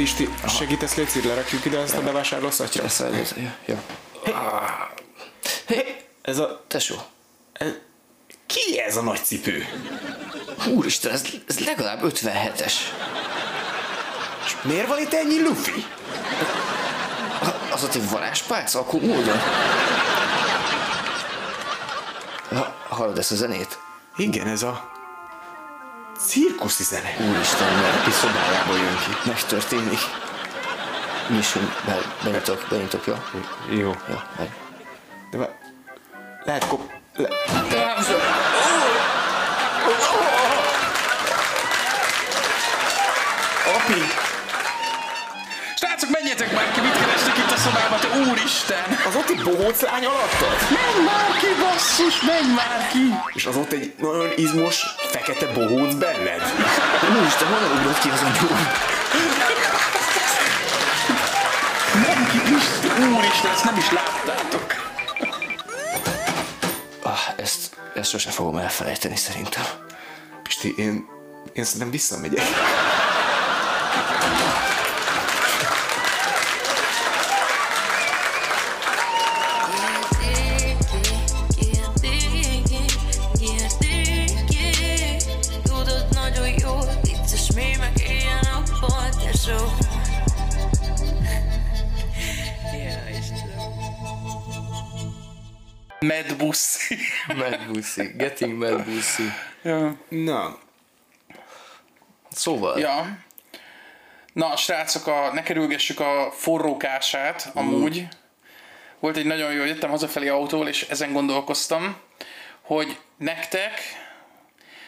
Pisti, segítesz légy lerakjuk ide ezt a bevásárló szatyra? Ezt ez, jó. Ez a... Tesó. Ez, ki ez a nagy cipő? Úristen, ez, ez legalább 57-es. És miért van itt ennyi lufi? Az ott egy varázspálca? Akkor módon. Ha, hallod ezt a zenét? Igen, ez a cirkuszi zene. Úristen, mert ki szobájából jön ki. Megtörténik. Nyissunk, be, benyitok, benyitok, jó? Jó. Jó, meg. De már lehet kop... Le... Api! Srácok, menjetek már ki, mit a szobába, te úristen! Az ott egy bohóc lány alattad? Menj már ki, basszus, menj már ki! És az ott egy nagyon izmos, fekete bohóc benned? Úristen, honnan ugrott ki az a gyúr? Menj ki, úristen, ezt nem is láttátok. Ah, ezt, ezt sose fogom elfelejteni szerintem. Pisti, én, én szerintem visszamegyek. Mad Bussi. Mad getting Mad ja. Na, Szóval, ja. Na, srácok, a, ne kerülgessük a forrókását, amúgy. Volt egy nagyon jó, jöttem hazafelé autóval, és ezen gondolkoztam, hogy nektek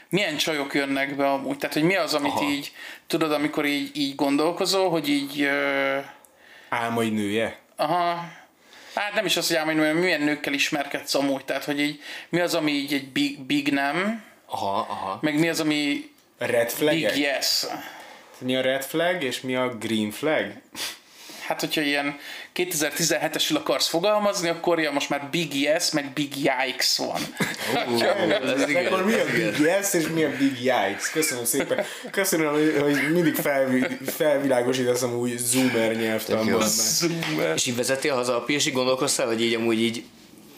milyen csajok jönnek be amúgy? Tehát, hogy mi az, amit Aha. így, tudod, amikor így, így gondolkozol, hogy így, ö, álmai nője? aha, hát nem is az, hogy ám, hogy milyen nőkkel ismerkedsz amúgy, tehát, hogy így, mi az, ami így egy big, big nem, aha, aha. meg mi az, ami red flag big yes. Mi a red flag és mi a green flag? Hát, hogyha ilyen 2017-esül akarsz fogalmazni, akkor ja, most már Big Yes, meg Big Yikes van. Ez igen, Akkor mi a big yes és mi a big yikes? Köszönöm szépen. Köszönöm, hogy- hogy mindig felvi, felvilágosítasz amúgy zoomer nyelvtanban. Zoomer. És így vezettél haza a Pi, és így gondolkoztál, hogy így amúgy így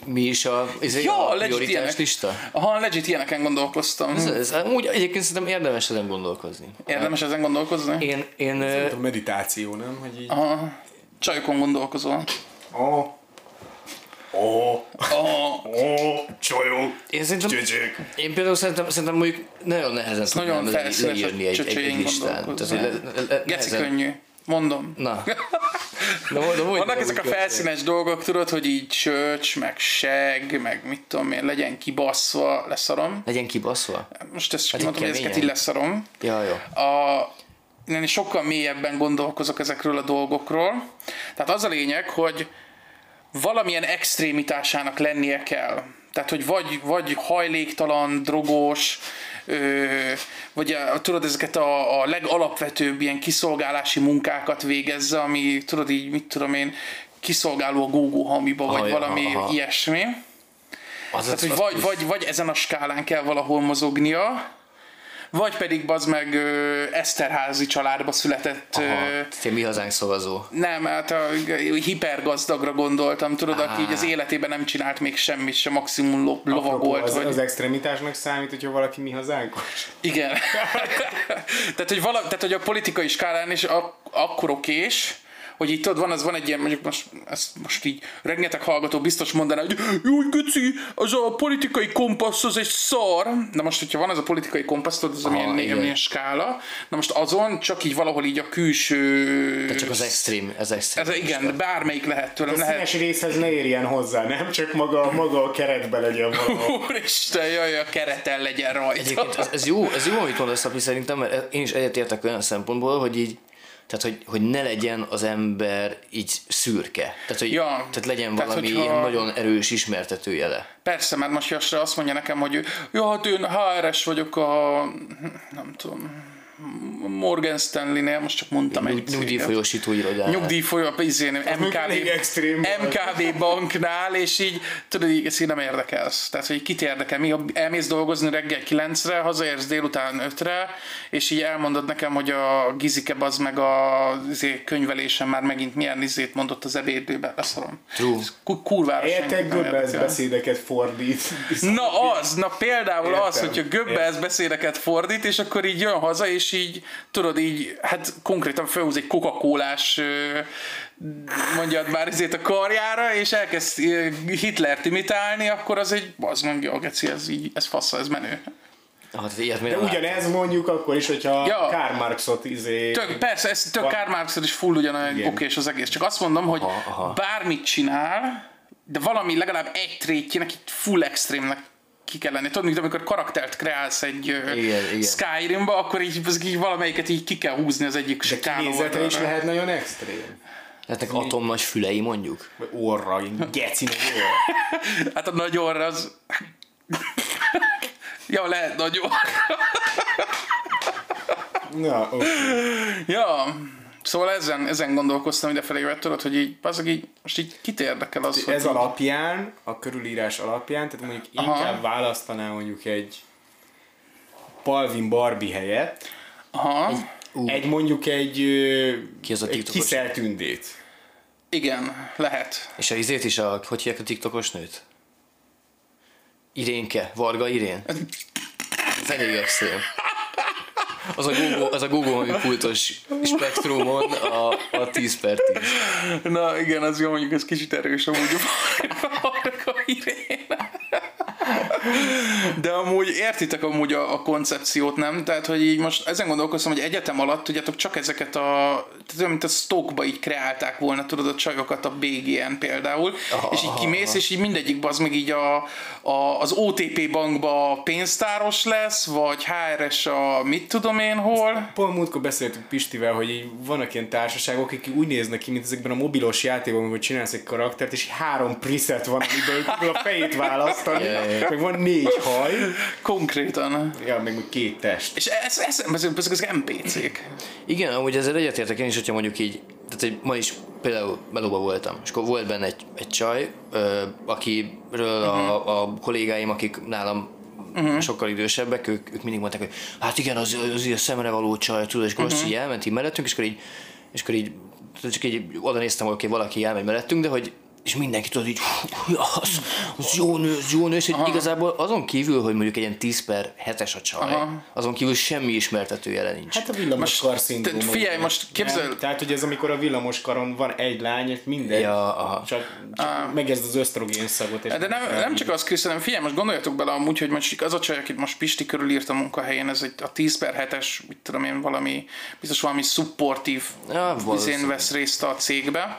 mi is a, ez Ja, a legit prioritás ilyenek. lista? Aha, legit ilyeneken gondolkoztam. Ez, ez amúgy egyébként szerintem érdemes ezen gondolkozni. Érdemes ezen gondolkozni? Én, én ö, A meditáció, nem? Hogy így... Aha. Csajokon gondolkozol. Oh. Oh. Ah, Oh. Csajok. Én szerintem, Csöcsök. én például szerintem, szerintem mondjuk nagyon nehezen nagyon tudnám a leírni egy, egy, egy listán. gondolkozni. Tehát, hogy le, le, le, Geci könnyű. Mondom. Na. De, de Vannak ezek a felszínes dolgok, tudod, hogy így csöcs, meg seg, meg mit tudom én, legyen kibaszva, leszarom. Legyen kibaszva? Most ezt csak Hát mondom, hogy ezeket így leszarom. Ja, jó. a, én sokkal mélyebben gondolkozok ezekről a dolgokról. Tehát az a lényeg, hogy valamilyen extrémitásának lennie kell. Tehát, hogy vagy, vagy hajléktalan, drogos, ö, vagy a, tudod, ezeket a, a legalapvetőbb ilyen kiszolgálási munkákat végezze, ami tudod így, mit tudom én, kiszolgáló a gógó hamiba, vagy Aha, valami aha. ilyesmi. Az, Tehát, hogy vagy, vagy, vagy ezen a skálán kell valahol mozognia, vagy pedig bazd meg ö, Eszterházi családba született, ö, Aha, te mi hazánk szavazó. nem, hát a hipergazdagra gondoltam, tudod, aki így az életében nem csinált még semmit, se maximum lo- lovagolt, az, vagy... az extremitásnak számít, hogyha valaki mi hazánkos? Igen. tehát, hogy vala, tehát, hogy a politikai skálán is ak- akkor okés, hogy így tudod, van, az van egy ilyen, mondjuk most, ezt most így rengeteg hallgató biztos mondaná, hogy jó, Göci, az a politikai kompassz az egy szar. Na most, hogyha van az a politikai kompassz, tudod, az Aha, milyen, igen. milyen skála, na most azon csak így valahol így a külső... De csak az extrém, ez extrém. Ez, igen, bármelyik lehet tőlem, A lehet. színes részhez ne érjen hozzá, nem? Csak maga, maga a keretbe legyen valahol. Úristen, jaj, a kereten legyen rajta. Egyébként ez, ez, jó, ez jó, amit mondasz, Api, szerintem, mert én is egyetértek olyan szempontból, hogy így, tehát, hogy, hogy ne legyen az ember így szürke. Tehát, hogy, Ja, tehát legyen tehát, valami hogyha- ilyen nagyon erős ismertetőjele. Persze, mert most Jasra azt mondja nekem, hogy ja, hát én HRS vagyok a, nem tudom, Morgan Stanley-nél, most csak mondtam egy céget. Nyugdíjfolyósító nyugdíjfolyó, elég MKB. MKB banknál, és így tudod, így ezt így nem érdekelsz. Tehát, hogy kit érdekel, mi elmész dolgozni reggel 9-re, hazaérsz délután 5-re, és így elmondod nekem, hogy a gizike az meg a izé, könyvelésen már megint milyen izét mondott az ebédlőben, leszarom. True. Kurvára Értek érdekel. beszédeket fordít. Na az, na például Értem. az, hogyha Göbbels beszédeket fordít, és akkor így jön haza, és így, tudod, így, hát konkrétan felhúz egy ö, mondjad már ezért a karjára, és elkezd Hitlert imitálni, akkor az egy, az mondja, a geci, ez így, ez fassa, ez menő. Hát ilyet De nem láttam. ugyanez mondjuk akkor is, hogyha Ja. Karl Marxot izé... Tök, persze, ez tök Karl Marx is full ugyanolyan oké, és az egész. Csak azt mondom, hogy Aha, aha. bármit csinál, de valami legalább egy trétjének itt full extrémnek ki kell lenni. Tudod, mint amikor karaktert kreálsz egy Igen, igen. Skyrimba, akkor így, így valamelyiket így ki kell húzni az egyik De kinézetre is lehet nagyon extrém. Lehetnek atomnas fülei mondjuk. Vagy orra, geci nagy orra. Hát a nagy orra az... ja, lehet nagy orra. Na, oké. ja, szóval ezen, ezen gondolkoztam idefelé, hogy tudod, hogy így, azok így, most így kit érdekel az, hogy Ez így- alapján, a körülírás alapján, tehát mondjuk Aha. inkább választanál mondjuk egy Palvin Barbie helyett, Aha, egy mondjuk egy, Ki az a egy TikTokos? kiszelt tündét. igen, lehet. És a izét is, a, hogy hívják a TikTokos nőt? Irénke, Varga Irén. Ez elég extrém. Az a Google, az a Google kultos spektrumon a, a 10 per 10. Na igen, az jó, mondjuk ez kicsit erős amúgy a Varga Irén. De amúgy értitek amúgy a, a koncepciót, nem? Tehát, hogy így most ezen gondolkoztam, hogy egyetem alatt, tudjátok, csak ezeket a, tehát olyan, mint a stockba így kreálták volna, tudod, a csajokat a BGN például, Aha, és így aha, kimész, és így mindegyik az meg így a, a, az OTP bankba pénztáros lesz, vagy HRS a mit tudom én hol. Pont múltkor beszéltünk Pistivel, hogy így vannak ilyen társaságok, akik úgy néznek ki, mint ezekben a mobilos játékokban, hogy csinálsz egy karaktert, és három preset van, amiből a fejét választani, ja, ja. meg van négy haj, Konkrétan. ja, meg még két test. És ez, ez, ez, ezek az NPC-k. Igen, amúgy ezzel egyetértek én is, hogyha mondjuk így, tehát egy, ma is például melóba voltam, és akkor volt benne egy, egy csaj, ö, akiről a, a kollégáim, akik nálam uh-huh. sokkal idősebbek, ők, ők mindig mondták, hogy hát igen, az, az, az a szemre való csaj, tudod, és akkor uh-huh. azt így elment így mellettünk, és akkor így, és akkor így csak így oda néztem, hogy oké, valaki elmegy mellettünk, de hogy és mindenki tudod így, "Hú, az, az jó nő, az jó nő, és hogy igazából azon kívül, hogy mondjuk egy ilyen 10 per 7-es a csaj, Aha. azon kívül semmi ismertető jele nincs. Hát a villamoskar szindróma. te- figyelj, most képzel- Nem? Tehát, hogy ez amikor a villamoskaron van egy lány, és mindegy, Ja, aha. csak, csak megezd az ösztrogén szagot. És De nem, nem csak az, Krisz, hanem figyelj, most gondoljatok bele amúgy, hogy most az a csaj, akit most Pisti körül írt a munkahelyén, ez egy a 10 per 7-es, mit tudom én, valami, biztos valami supportív Ja, vesz részt a cégbe.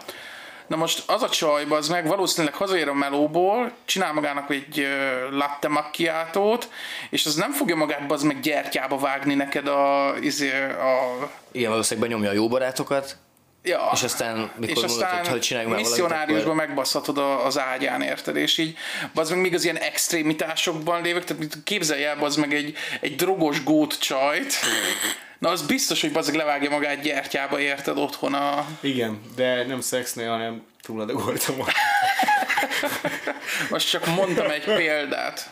Na most az a csaj, az meg valószínűleg hazaér a melóból, csinál magának egy latte macchiatót, és az nem fogja magát az meg gyertyába vágni neked a, izé, a Igen, valószínűleg benyomja a jó barátokat, Ja. És aztán, mikor és mondod, aztán hogy- hogy csináljunk már misszionáriusban akkor- megbaszhatod az ágyán, érted? És így, az meg még az ilyen extrémitásokban lévek, tehát képzelj el, az meg egy, egy drogos gót csajt, na az biztos, hogy bazeg levágja magát gyertyába, érted otthon a... Igen, de nem szexnél, hanem túladagoltam. Most csak mondtam egy példát.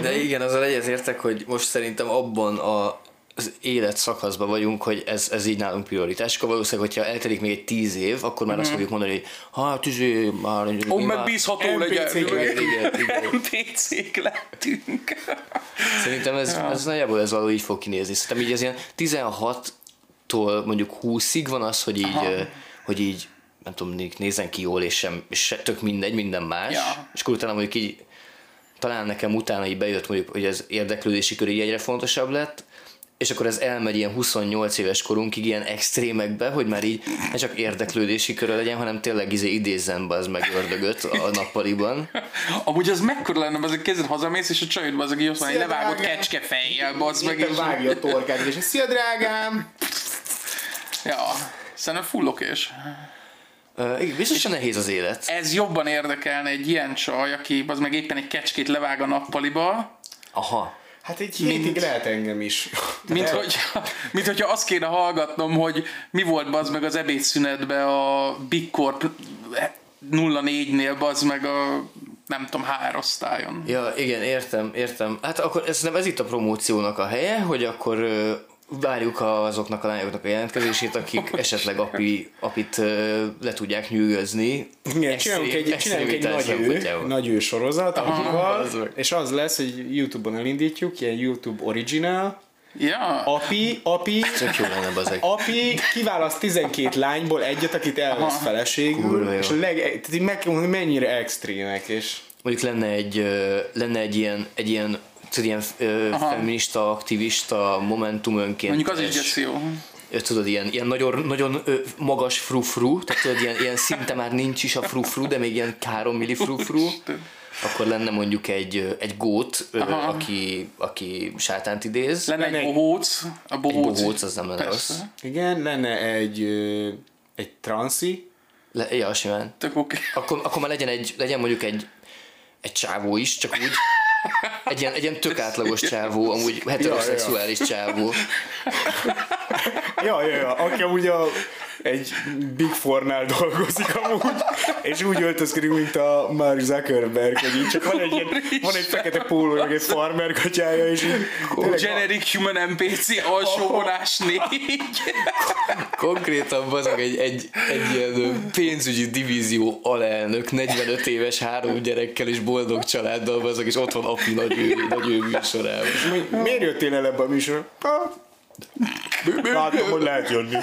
De igen, azzal egyetértek, hogy most szerintem abban a az élet szakaszban vagyunk, hogy ez, ez így nálunk prioritás. Akkor valószínűleg, hogyha eltelik még egy tíz év, akkor már azt fogjuk mondani, hogy hát izé, már... Ó, már- megbízható legyen. Igen, igen. NPC-k lettünk. Szerintem ez, ez nagyjából ez való így fog kinézni. Szerintem így az ilyen 16-tól mondjuk 20-ig van az, hogy így, ö, hogy így nem tudom, nézzen ki jól, és, sem, és tök mindegy, minden más. Ja. És akkor utána mondjuk így talán nekem utána így bejött mondjuk, hogy ez érdeklődési kör így egyre fontosabb lett, és akkor ez elmegy ilyen 28 éves korunkig ilyen extrémekbe, hogy már így ne csak érdeklődési köre legyen, hanem tényleg izé idézzen be az meg ördögöt a nappaliban. Amúgy az mekkora lenne, az kezded hazamész, és a csajod az, aki egy Szia, levágott kecske fejjel, bazd meg. Éppen vágja a torkát, és szia drágám! Ja, szerintem full okés. Ö, igen, biztos, nehéz az élet. Ez jobban érdekelne egy ilyen csaj, aki az meg éppen egy kecskét levág a nappaliba, Aha. Hát egy hétig lehet engem is. Mint, hogy, mint hogyha azt kéne hallgatnom, hogy mi volt bazd meg az ebédszünetben a Big Corp 04-nél bazd meg a nem tudom, HR osztályon. Ja, igen, értem, értem. Hát akkor ez, nem ez itt a promóciónak a helye, hogy akkor várjuk azoknak a lányoknak a jelentkezését, akik esetleg api, apit le tudják nyűgözni. Igen, csinálunk egy, csinálunk egy nagy, ő, nagy ő sorozat, meg. és az lesz, hogy Youtube-on elindítjuk, ilyen YouTube original, Ja, api, api, Tök jó lenne bazeg. api kiválaszt 12 lányból egyet, akit elvesz feleségül, Kurva és leg, tehát meg mennyire extrémek, és Mondjuk lenne egy, lenne egy ilyen, egy ilyen, tudod, ilyen ö, feminista, aktivista, momentum önként. mondjuk az is geci jó. tudod, ilyen, ilyen nagyon, nagyon ö, magas frufru, tehát tudod, ilyen, ilyen szinte már nincs is a frufru, de még ilyen 3 milli frufru, akkor lenne mondjuk egy, egy gót, ö, aki, aki sátánt idéz. Lenne egy Lenne egy- bohóc, a bohóc. bohóc, az nem lenne rossz. igen, lenne egy, ö, egy transzi, Le, ja, simán. Tök oké. Akkor, akkor már legyen, egy, legyen mondjuk egy, egy csávó is, csak úgy, egy ilyen, egy ilyen tök átlagos csávó, amúgy heteroszexuális csávó. Ja, ja, ja, aki amúgy a, egy Big Four-nál dolgozik amúgy, és úgy öltözködik, mint a Mark Zuckerberg, hogy így csak van egy, ilyen, van egy fekete póló, meg egy farmer katyája, és így Generic Human NPC alsó vonás 4. Konkrétan bazag egy, egy, egy ilyen pénzügyi divízió alelnök, 45 éves három gyerekkel és boldog családdal bazag, és ott van api nagy ő, nagy ő műsorában. Mi- Miért jöttél el ebbe a műsorra? Látom, hogy lehet jönni.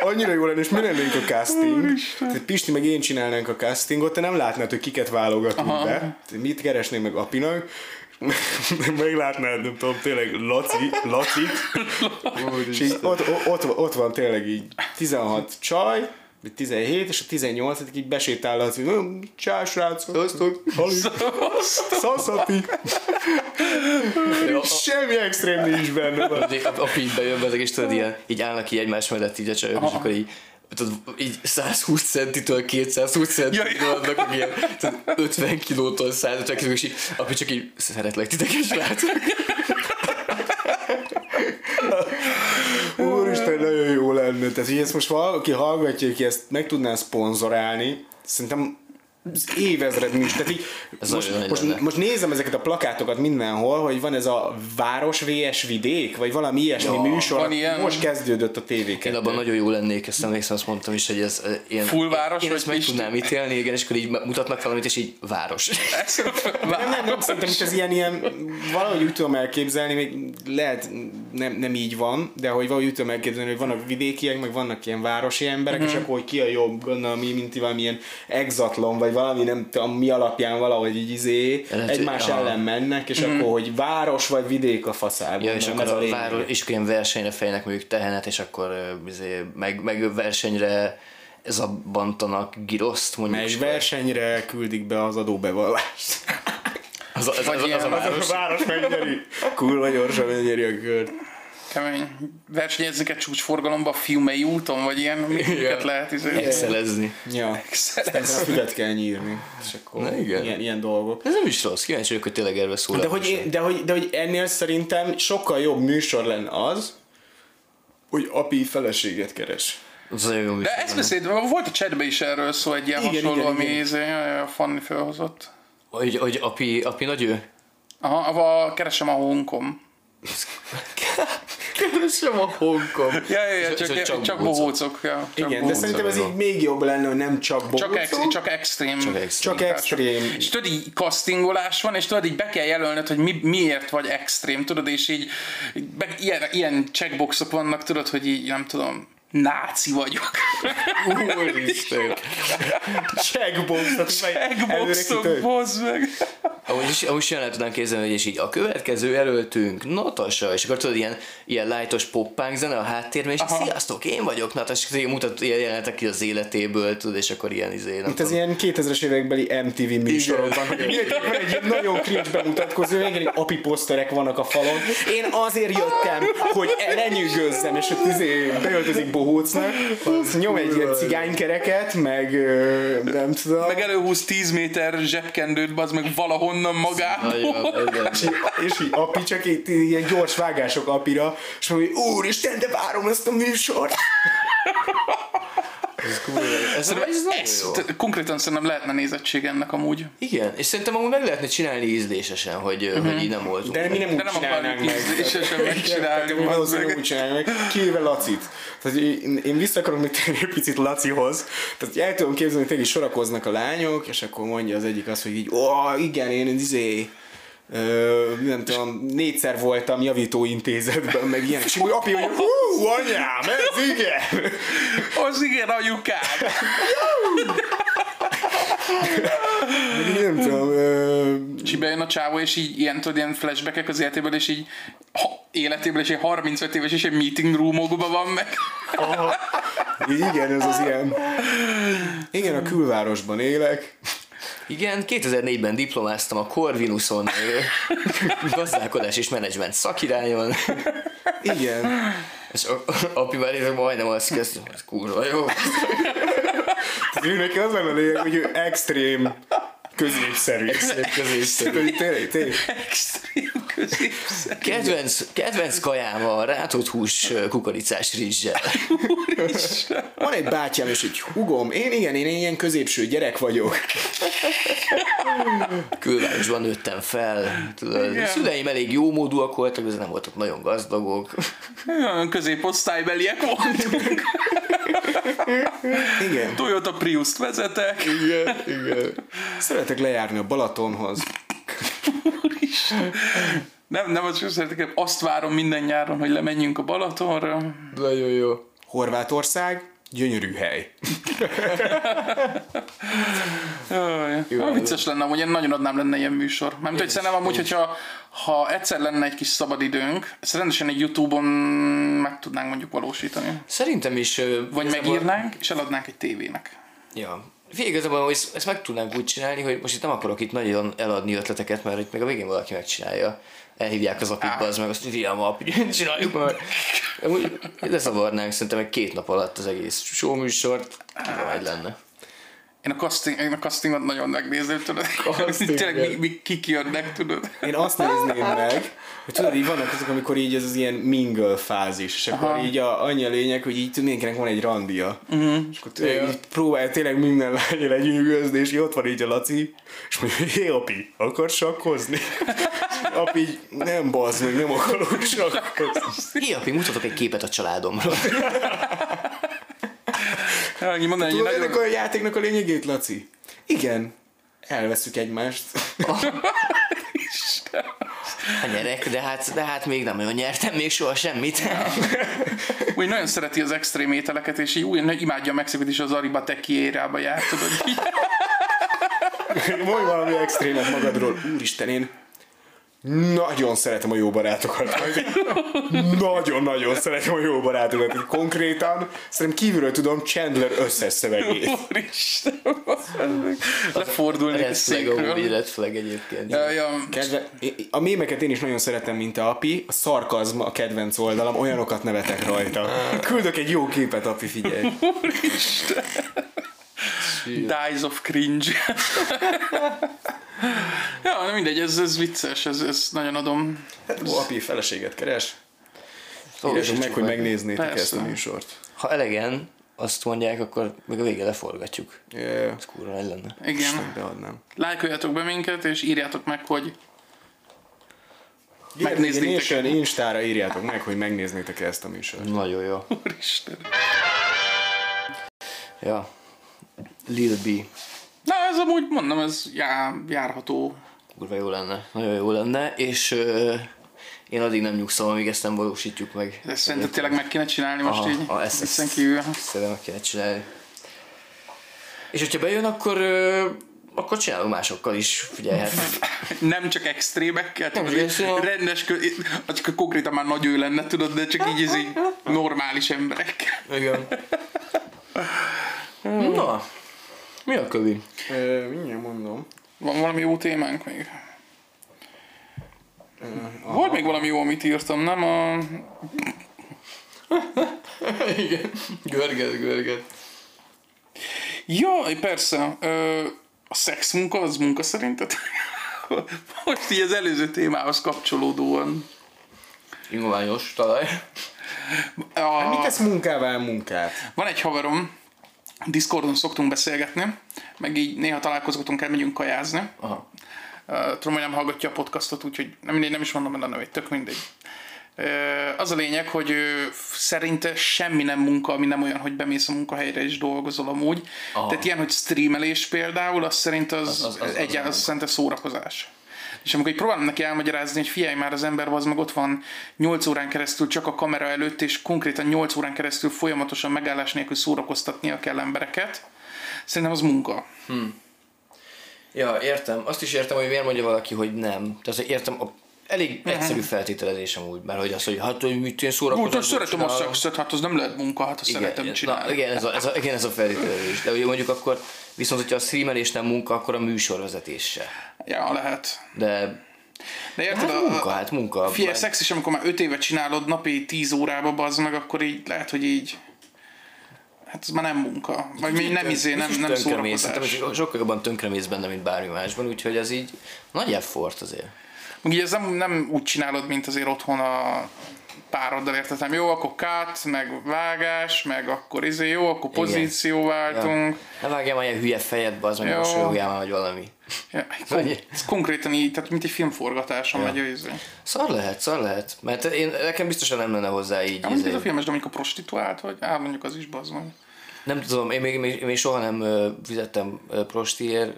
Annyira jó lenne, és mi lennénk a casting? Tehát Pisti meg én csinálnánk a castingot, te nem látnád, hogy kiket válogatunk Aha. be. Mit keresnénk meg Apinak? Meglátnád, nem tudom, tényleg Laci, Lacit. és így ott, ott, ott, van tényleg így 16 csaj, 17, és a 18 így besétálhatsz, hogy "Hm, csá, srácok. Szaszapi. Ja, Semmi extrém nincs benne. a, így bejön bezeg, és tudod, ilyen, így állnak így egymás mellett így a csajok, és akkor így tudod, így 120 centitől 220 centitől Ja, ja. vannak, hogy ilyen, tudod, 50 kilótól 150 kiló, és így, api csak így szeretlek titeket, srácok. Úristen, nagyon jó lenne. Tehát, hogy ezt most valaki hallgatja, aki ezt meg tudná szponzorálni, szerintem az évezred műsor. Tehát így, Ez most, most, most, nézem ezeket a plakátokat mindenhol, hogy van ez a város VS vidék, vagy valami ilyesmi Ja, műsor. van ilyen. Most kezdődött a tv Én abban nagyon jó lennék, ezt emlékszem, azt mondtam is, hogy ez eh, ilyen... Full város, Én vagy ezt meg tudnám ítélni, igen, és akkor így mutatnak valamit, és így város. Nem, nem, nem, szerintem itt ez ilyen, ilyen, valahogy úgy tudom elképzelni, még lehet nem, nem így van, de hogy valahogy úgy tudom elképzelni, hogy vannak vidékiek, meg vannak ilyen városi emberek, Mhm. és akkor hogy ki a jobb, gondolom, mi, mint valamilyen exatlon, vagy valami nem tudom, mi alapján valahogy így izé, egymás aha. ellen mennek, és Mhm. akkor, hogy város vagy vidék a faszában. Ja, és akkor a város, és akkor ilyen versenyre fejnek mondjuk tehenet, és akkor izé, meg, meg versenyre ez a bantanak giroszt, mondjuk. És versenyre küldik be az adóbevallást. Az, az, az, az, az, ilyen- a város. Az a város megnyeri. Kurva gyorsan megnyeri a kört. Kemény. Versenyezzük egy csúcsforgalomba a Fiumei úton, vagy ilyen, miket lehet izé. Excelezni. Ja. Aztán a füvet kell nyírni. És akkor Na igen. Ilyen, ilyen dolgok. Ez nem is rossz, kíváncsi vagyok, hogy tényleg erről szól. De hogy, én, de, hogy, de hogy ennél szerintem sokkal jobb műsor lenne az, hogy api feleséget keres. De ezt beszélt, volt a chatben is erről szó, egy ilyen Igen, hasonló, igen, ami igen. izé, a Fanni felhozott. Hogy, hogy api, api nagy ő? Aha, a, keresem a honkom. Keresem a honkom. Ja, ja, ja, csak, és csak, csak bohócok. Ja, csak Igen, de bohócok. szerintem ez így még jobb lenne, hogy nem csak bohócok, Csak, ex, csak extrém. Csak extrém. csak extrém. És tudod, így castingolás van, és tudod, így be kell jelölnöd, hogy mi, miért vagy extrém, tudod, és így így be, ilyen, ilyen checkboxok vannak, tudod, hogy így, nem tudom, náci vagyok. Úristen. Checkbox, tehát meg Checkboxok, bozd meg. Amúgy is, amúgy el tudnám képzelni, hogy és így a következő előttünk Natasha, és akkor tudod, ilyen, ilyen lightos poppánk zene a háttérben, és Aha. sziasztok, én vagyok Natasha, és így mutat ilyen jelenetek ki az életéből, tudod, és akkor ilyen izé, nem az tudom. ilyen 2000-es évekbeli MTV műsorokban, hogy egy nagyon cringe bemutatkozó, igen, api poszterek vannak a falon. Én azért jöttem, hogy lenyűgözzem, és ott izé beöltözik bohócnak, nyom egy ilyen cigánykereket, meg nem tudom. Meg előhúz 10 méter zsebkendőt, bazd meg valahonnan, nagyon. És, és így api csak itt ilyen gyors vágások apira, és mondja, hogy úristen, de várom ezt a műsort. Ez, ez, ez nagyon Ez, jó. konkrétan szerintem lehetne nézettség ennek amúgy. Igen, és szerintem amúgy meg lehetne csinálni ízlésesen, hogy, uh hogy így nem voltunk. De mi nem úgy nem csinálnánk meg. ízlésesen megcsinálni, Mi bazd valószínűleg úgy csináljuk meg, kivéve Lacit. Tehát én, én vissza akarom még térni egy picit Lacihoz. Tehát el tudom képzelni, hogy tényleg sorakoznak a lányok, és akkor mondja az egyik azt, hogy így, ó, igen, én izé, Ö, nem tudom, négyszer voltam javítóintézetben, meg ilyen, és úgy hogy hú, anyám, ez igen! Az igen, anyukám! Nem tudom, ö, És bejön a csávó, és így ilyen, tudod, ilyen flashbackek az életéből, és így ha, életéből, és egy 35 éves, és egy meeting roomokban van meg. igen, ez az ilyen. Igen, a külvárosban élek. Igen, 2004-ben diplomáztam a Corvinuson gazdálkodás és menedzsment szakirányon, Igen. és api már majdnem azt kezdte, hogy ez kurva jó. Tehát neki az lenne a lényeg, hogy ő extrém középszerű. középszerű. Tehát, Tényleg, tényleg. Extrém. Kedvenc, kedvenc kajám a rátott hús kukoricás rizssel. Van egy bátyám és egy hugom. Én igen, én ilyen középső gyerek vagyok. Külvárosban nőttem fel. Tudod, Igen. a szüleim elég jó módúak voltak, de nem voltak nagyon gazdagok. Olyan középosztálybeliek voltunk. Igen. Toyota Prius-t vezetek. Igen, igen. Szeretek lejárni a Balatonhoz. Nem, nem azt szeretek, azt várom minden nyáron, hogy lemenjünk a Balatonra. Nagyon jó. Horvátország, gyönyörű hely. Jó, vicces lenne, amúgy én nagyon adnám lenne ilyen műsor. Mármint, hogy szerintem amúgy, hogyha ha egyszer lenne egy kis szabadidőnk, ezt rendesen egy Youtube-on meg tudnánk mondjuk valósítani. Szerintem is... Vagy megírnánk, és eladnánk egy tévének. Ja. Igazából hogy ezt, meg tudnánk úgy csinálni, hogy most itt nem akarok itt nagyon eladni ötleteket, mert itt meg a végén valaki megcsinálja. Elhívják az apit, az meg azt mondja, fiam, api, csináljuk már. Amúgy lezavarnánk szerintem egy két nap alatt az egész show műsort, majd lenne. Én a, casting, én a castingot nagyon megnézném, tudod? Casting, Tényleg mi, mi, kik jönnek, tudod? Én azt nézném meg, hogy tudod, így vannak azok, amikor így ez az ilyen mingle fázis, és akkor Aha. így a, annyi a lényeg, hogy így mindenkinek van egy randia. Uh-huh. És akkor tényleg így próbálja tényleg minden lány legyűgözni, és így ott van így a Laci, és mondja, hogy hé, api, akarsz sakkozni? api így, nem bazd meg, nem akarok sakkozni. Hé, api, mutatok egy képet a családomról. Annyi mondani, Tudod, nagyon... ennek a játéknak a lényegét, Laci? Igen, elveszük egymást. A nyerek, de hát, de hát még nem nagyon nyertem még soha semmit. Úgy nagyon szereti az extrém ételeket, és így úgy imádja a Mexikot is az Ariba tequierába jár, tudod? Mondj valami extrémet magadról. Úristen, én nagyon szeretem a jó barátokat. Nagyon-nagyon szeretem a jó barátokat. Konkrétan szerintem kívülről tudom Chandler összes szövegét. Úristen, lefordulnék a székről. red flag egyébként. Ja, ja, Kedve, a mémeket én is nagyon szeretem, mint a api. A szarkazm a kedvenc oldalam, olyanokat nevetek rajta. Küldök egy jó képet, api, figyelj. Dies of cringe. ja, nem mindegy, ez, ez vicces, ez, ez nagyon adom. Hát, ó, api, feleséget keres. Szóval Írjátok meg, hogy meg. megnéznétek Persze. ezt a műsort. Ha elegen azt mondják, akkor még a végén leforgatjuk. Yeah. Ez kurva nagy lenne. Igen. Beadnám. Lájkoljatok be minket, és írjátok meg, hogy Megnéznétek. Nation Instára írjátok meg, hogy megnéznétek ezt a műsort. Nagyon jó. Úristen. Ja. Lil B. Na, ez amúgy mondom, ez já, járható. Kurva jó lenne. Nagyon jó lenne, és ö, én addig nem nyugszom, amíg ezt nem valósítjuk meg. De szerinted tényleg meg kéne csinálni most Aha, így? aha, ezt- Viccen ezt- kívül. Szerintem meg kéne csinálni. És hogyha bejön, akkor, ö, akkor csinálunk másokkal is, figyelj, hát Nem csak extrémekkel, tudod, csak rendes, az csak konkrétan már nagy ő lenne, tudod, de csak így, ez így normális emberekkel. Igen. Na, mi a kövi? Ö, mindjárt mondom. Van valami jó témánk még? Volt még valami jó, amit írtam, nem? A... Igen. Görget, görget. Ja, persze. Ö, a szex munka, az munka szerinted? Most így az előző témához kapcsolódóan. Ingományos talaj. A, Mit tesz munkával munkát? Van egy haverom, Discordon szoktunk beszélgetni, meg így néha találkozgatunk, elmegyünk kajázni. Aha. Uh, tudom, hogy nem hallgatja a podcastot, úgyhogy nem, mindegy, nem is mondom el a nevét, tök mindegy. Uh, az a lényeg, hogy szerinte semmi nem munka, ami nem olyan, hogy bemész a munkahelyre és dolgozol amúgy. Aha. Tehát ilyen, hogy streamelés például, az szerint az, Az- az- az- az egyáltalán nem. szerinte szórakozás. És amikor így próbálom neki elmagyarázni, hogy figyelj már az ember, az meg ott van 8 órán keresztül csak a kamera előtt, és konkrétan 8 órán keresztül folyamatosan megállás nélkül szórakoztatnia kell embereket, szerintem az munka. Ja, értem. Azt is értem, hogy miért mondja valaki, hogy nem. Tehát értem, a elég egyszerű feltételezés amúgy, mert hogy az, hogy hát, hogy mit én Úgy, szórakozom. hogy szeretem a szexet, hát az nem lehet munka, hát azt szeretem igen, csinálni. na, igen, ez a, ez a, igen, ez a feltételezés. De ugye mondjuk akkor, viszont hogyha a streamelés nem munka, akkor a műsorvezetés se. Ja, lehet. De De érted, hát a- munka, hát munka. Figyelj, szex is, amikor már 5 évet csinálod napi 10 órába, bazd meg, akkor így lehet, hogy így Hát ez már nem munka. Vagy még nem izé, nem, nem szórakozás. Sokkal jobban tönkremész benne, mint bármi másban, úgyhogy ez így nagy effort azért. Meg így ez nem, nem úgy csinálod, mint azért otthon a pároddal értetem. Jó, akkor kát, meg vágás, meg akkor izé, jó, akkor pozícióváltunk. Ne vágjál már ilyen hülye fejedbe, az meg mosolyogjál már, vagy valami. Ja, ez konkrétan így, tehát mint egy filmforgatáson Ja. megy a izé. Szar lehet, szar lehet. Mert én, nekem biztosan nem lenne hozzá így. Ja, mondjuk ez izé. a filmes, de mondjuk a prostituált, vagy á, mondjuk az is bazd. Nem tudom, én még, még, még soha nem fizettem prostiért.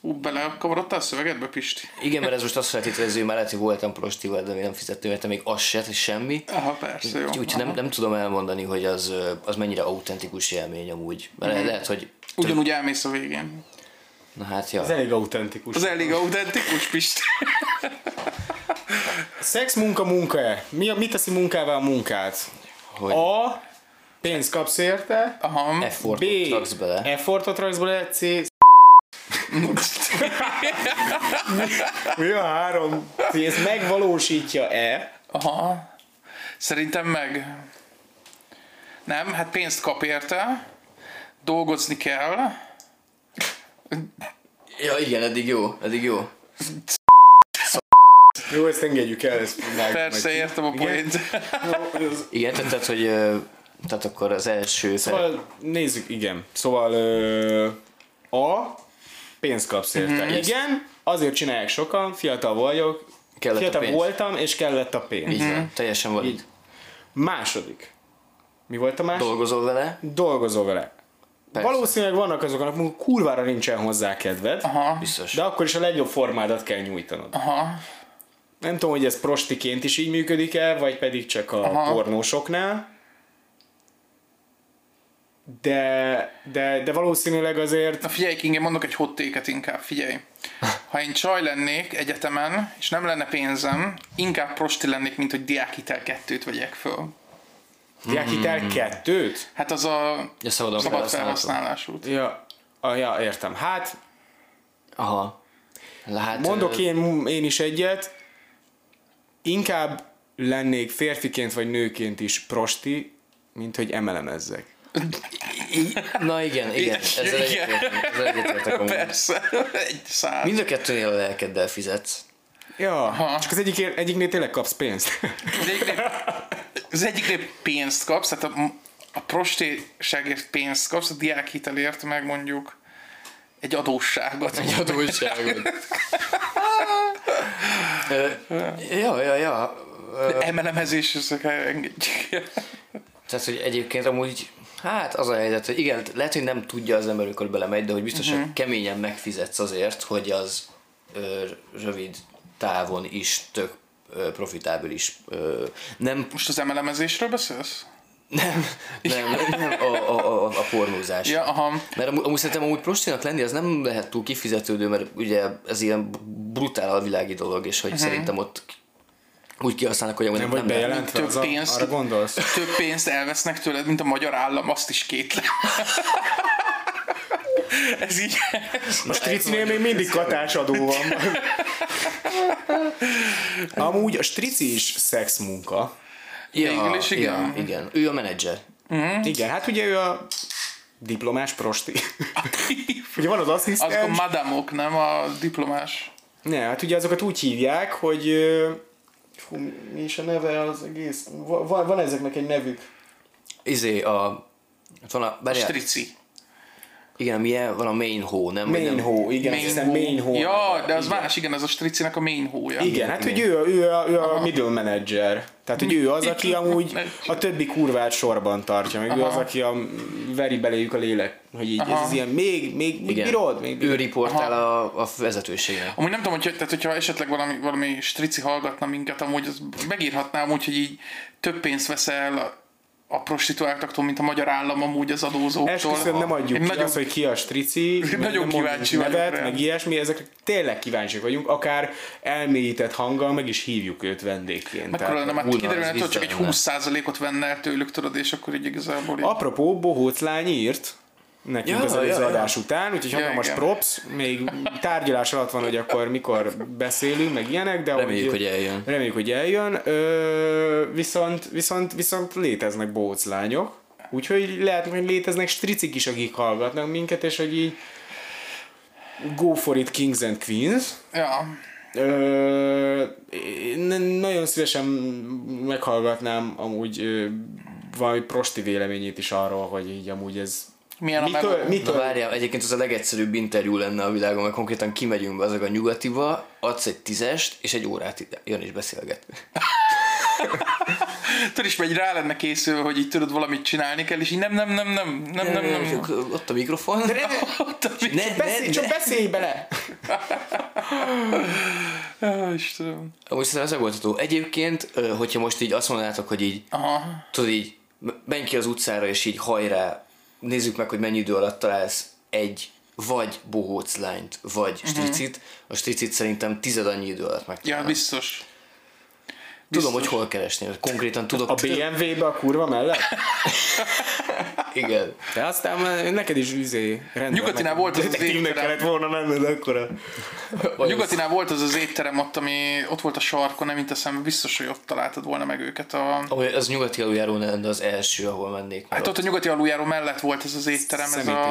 Ú, belekavarodtál a szövegedbe, Pisti? Igen, mert ez most azt feltételező, mert lehet, hogy voltam prostival, de még nem fizettem érte még az se, semmi. Aha, persze, jó. Úgyhogy nem, nem tudom elmondani, hogy az, az mennyire autentikus élmény amúgy. Mert mm. lehet, hogy... Ugyanúgy elmész a végén. Na hát, ja. Ez elég autentikus. Az elég autentikus, Pisti. Szex munka munka-e? Mi, mit teszi munkával a munkát? Hogy A. Pénzt kapsz érte. Aha. effortot B. raksz bele. Effortot raksz bele. C. Mi a három? C. Ez megvalósítja-e? Aha. Szerintem meg. Nem, hát pénzt kap érte. Dolgozni kell. Ja, igen, eddig jó, eddig jó. Jó, ezt engedjük el. Ezt meg, Persze, értem a poént. Igen, tehát, hogy tehát akkor az első. Szóval nézzük, igen. Szóval ö, A. Pénzt kapsz érte. Mhm. Mm-hmm. Igen, azért csinálják sokan, fiatal vagyok, Kellett a fiatal pénz. voltam, és kellett a pénz. Így van, teljesen valid. Második. Mi volt a másik? Dolgozol vele? Dolgozol vele. Persze. Valószínűleg vannak azok, akik kurvára nincsen hozzá kedved, Aha. Biztos. de akkor is a legjobb formádat kell nyújtanod. Aha. Nem tudom, hogy ez prostiként is így működik el, vagy pedig csak a Aha. pornósoknál. De, de, de valószínűleg azért Na figyelj, King, én mondok egy hottéket inkább, figyelj. Ha én csaj lennék egyetemen, és nem lenne pénzem, inkább prosti lennék, mint hogy diákhitel kettőt vegyek föl. diákhitel Hmm. kettőt? Hát az a Ja, szabad felhasználható. felhasználású. Ja, ah, ja, értem. Hát, Aha. Hát, mondok ö, én, én is egyet. Inkább lennék férfiként vagy nőként is prosti, mint hogy emelemezzek. Na igen, igen. Ezzel Igen. egyetértek. Persze, egy száz. Mind a kettőnél a lelkeddel fizetsz. Ja, Aha. csak az egyik, egyiknél tényleg kapsz pénzt. Az egyiknél, az egyiknél pénzt kapsz, tehát a, a prostiságért pénzt kapsz, a diákhitelért meg mondjuk egy adósságot. Egy adósságot. Ja, ja, ja. Ö, Emelemezés, ezek engedjük. Tehát, hogy egyébként amúgy, hát az a helyzet, hogy igen, lehet, hogy nem tudja az ember, amikor belemegy, de hogy biztos, hogy keményen megfizetsz azért, hogy az ö, rövid távon is tök ö, profitábilis. Ö, nem, Most az emelemezésről beszélsz? nem, nem, nem a, a, a, a pornózás. Ja, aha. Mert amúgy, amúgy szerintem amúgy prostinak lenni az nem lehet túl kifizetődő, mert ugye ez ilyen brutál alvilági dolog, és hogy szerintem ott úgy kihasználnak, hogy Nem nem, vagy bejelentve, Több az a, pénzt. arra gondolsz? Több pénzt elvesznek tőled, mint a magyar állam, azt is kétlem. Ez így... A stricinél még mindig katácsadó van. Amúgy a strici is szexmunka. Is igen. Ja, igen. Ő a menedzser. Igen, hát ugye ő a diplomás prosti. ugye van az Azok a asszisztens. madamok, nem a diplomás. Ne, hát ugye azokat úgy hívják, hogy... Fú, mi is a neve az egész? Va- Van, van ezeknek egy nevük. Izé, a... ott Van a, Strici. Igen, milyen, van a main hó, nem? Main nem? Ho, igen, main hiszem main Ho. Ja, de az igen. más, igen, az a Stricinek a main hója. Igen, hát hogy ő, a- ő, a, ő a middle manager. Tehát, hogy ő az, aki amúgy a többi kurvát sorban tartja, meg ő az, aki a, veri beléjük a lélek, hogy így ez az ilyen, még, még, még Igen. bírod? Még Ő bírod? riportál a, a vezetőségnek. Amúgy nem tudom, hogy, tehát, hogyha esetleg valami, valami strici hallgatna minket, amúgy az megírhatná amúgy, hogy így több pénzt veszel a, prostituáltaktól, mint a magyar állam amúgy az adózóktól. Esküszöm, nem adjuk Én ki nagyon, azt, hogy ki a strici, meg Nagyon kíváncsi nevet, rá. meg ilyesmi, ezekre tényleg kíváncsiak vagyunk, akár elmélyített hanggal meg is hívjuk őt vendégként. Mekkora lenne, már kiderülne, hogy csak egy biztos 20%-ot venne el tőlük, tudod, és akkor így igazából így... Apropó, Bohóc lány írt nekünk Ja, az előző ja, ja. adás után, úgyhogy Ja, hatalmas props, még tárgyalás alatt van, hogy akkor mikor beszélünk, meg ilyenek, de Reméljük, hogy eljön. Reméljük, hogy eljön. Ö, viszont, viszont, viszont léteznek Bohóc lányok, úgyhogy lehet, hogy léteznek stricik is, akik hallgatnak minket, és hogy így go for it, kings and queens. Ja, Ö, nagyon szívesen meghallgatnám amúgy ö, valami prosti véleményét is arról, hogy így amúgy ez Milyen a mitől, meg- Na mitől, várjál, egyébként az a legegyszerűbb interjú lenne a világon, mert konkrétan kimegyünk be azok a nyugatiba, adsz egy tízest, és egy órát ide- jön és beszélget. tudod is megy rá lenne készülve, hogy így tudod valamit csinálni kell, és így nem, nem, nem, nem, nem, nem, nem. Akkor Ott a mikrofon. Ott a mi- Ne, beszélj, ne, csak ne. beszélj bele! Á, Istenem. Szerintem ez megoldható. Egyébként, hogyha most így azt mondanátok, hogy így, Aha. tudod így, menj ki az utcára, és így hajrá, nézzük meg, hogy mennyi idő alatt találsz egy vagy bohóc lányt, vagy stricit. A stricit szerintem tized annyi idő alatt Ja, megtalálod. Biztos. Tudom, hogy hol keresnél. Konkrétan tudok. A BMW-be a kurva mellett? Igen. De aztán már neked is rendben. Nyugatinál volt az az étterem. kellett volna menned akkora. A nyugatinál volt az az étterem ott, ami ott volt a sarkon, nem mint eszembe, biztos, hogy ott találtad volna meg őket. A... Ahogy az nyugati aluljáró lenne az első, ahol mennék. Hát ott a nyugati aluljáró mellett volt ez az étterem, ez a,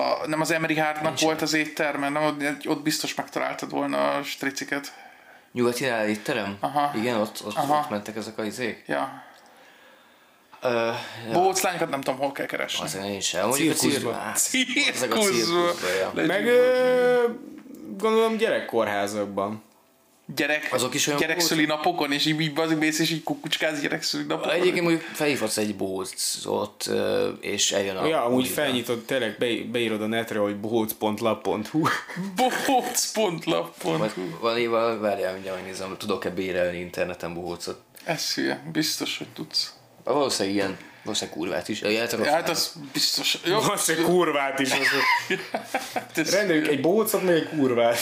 a, nem az Emery Hardnak volt az étterem, nem, ott, ott biztos megtaláltad volna a striciket. Nyugatinál étterem? Aha. Igen, ott, ott, Aha. ott mentek ezek a izék. Ja. Ö, ja, Bóc lányokat nem tudom, hol kell keresni. azért én sem. Mondjuk a Cirkuszba. Cirkuszba. ezek a cirkuszba, ja. Meg ö, gondolom gyerekkorházakban. Gyerek, Azok is olyan gyerekszüli napokon, és így, így bazik mész, és így kukucskáz gyerekszüli napokon. Egyébként mondjuk felhívhatsz egy bócot, és eljön a... Ja, amúgy felnyitod, tényleg be, beírod a netre, hogy. Bóc.lap.hu Vagy van éva, várjál, mindjárt megnézem, tudok-e bérelni interneten bohócot. Ez hülye, biztos, hogy tudsz. Valószínűleg ilyen, valószínűleg kurvát is. Ja, Ja, hát az biztos. Jó, egy kurvát is. Az, hát rendeljük egy bócot, meg egy kurvát.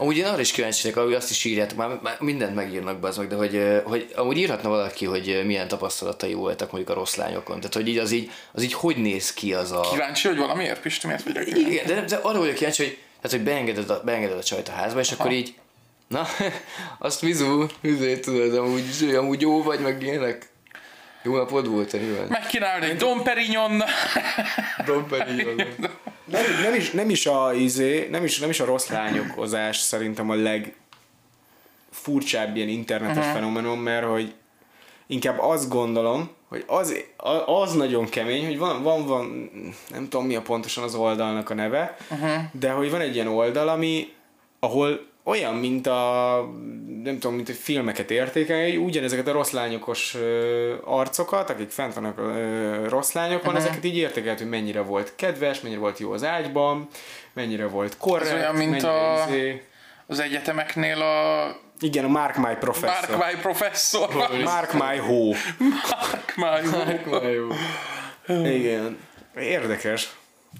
Amúgy én arra is kíváncsi vagyok, ahogy azt is írjátok, már, már mindent megírnak be azok, de hogy, hogy amúgy írhatna valaki, hogy milyen tapasztalatai voltak mondjuk a rossz lányokon. Tehát, hogy így az így, az így hogy néz ki az a... Kíváncsi, hogy valamiért, Pisti, miért vagyok? Igen, de, de arra vagyok kíváncsi, hogy, tehát, hogy beengeded, a, beengeded a csajt a házba, és akkor így, na, azt vizu, vizét tudod, amúgy, amúgy jó vagy, meg ilyenek. Jó napod volt, nyilván. Megkínálni egy Dom Perignon. Domperi, Nem, nem, is, nem, is a, izé, nem, is, nem is a rossz lányokozás szerintem a leg furcsább ilyen internetes uh-huh. fenomenon, mert hogy inkább azt gondolom, hogy az, az nagyon kemény, hogy van, van, van, nem tudom mi a pontosan az oldalnak a neve, uh-huh. de hogy van egy ilyen oldal, ami, ahol olyan, mint a, nem tudom, mint hogy filmeket értékelni, ugyanezeket a rossz lányokos arcokat, akik fent vannak ö, rossz lányokon, uh-huh. ezeket így értékelt, hogy mennyire volt kedves, mennyire volt jó az ágyban, mennyire volt korrekt, Ez olyan, mint a- izé- Az egyetemeknél a Igen, a Mark My Professor. Mark My Professor. Mark My Ho. Mark My jó. Igen. Érdekes.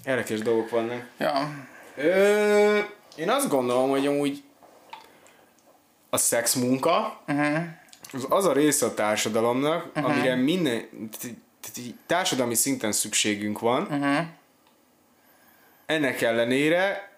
Érdekes dolgok vannak. Ja. Ö, én azt gondolom, hogy amúgy a szex munka Mhm. az, az a része a társadalomnak, amire minden társadalmi szinten szükségünk van. Mhm. Ennek ellenére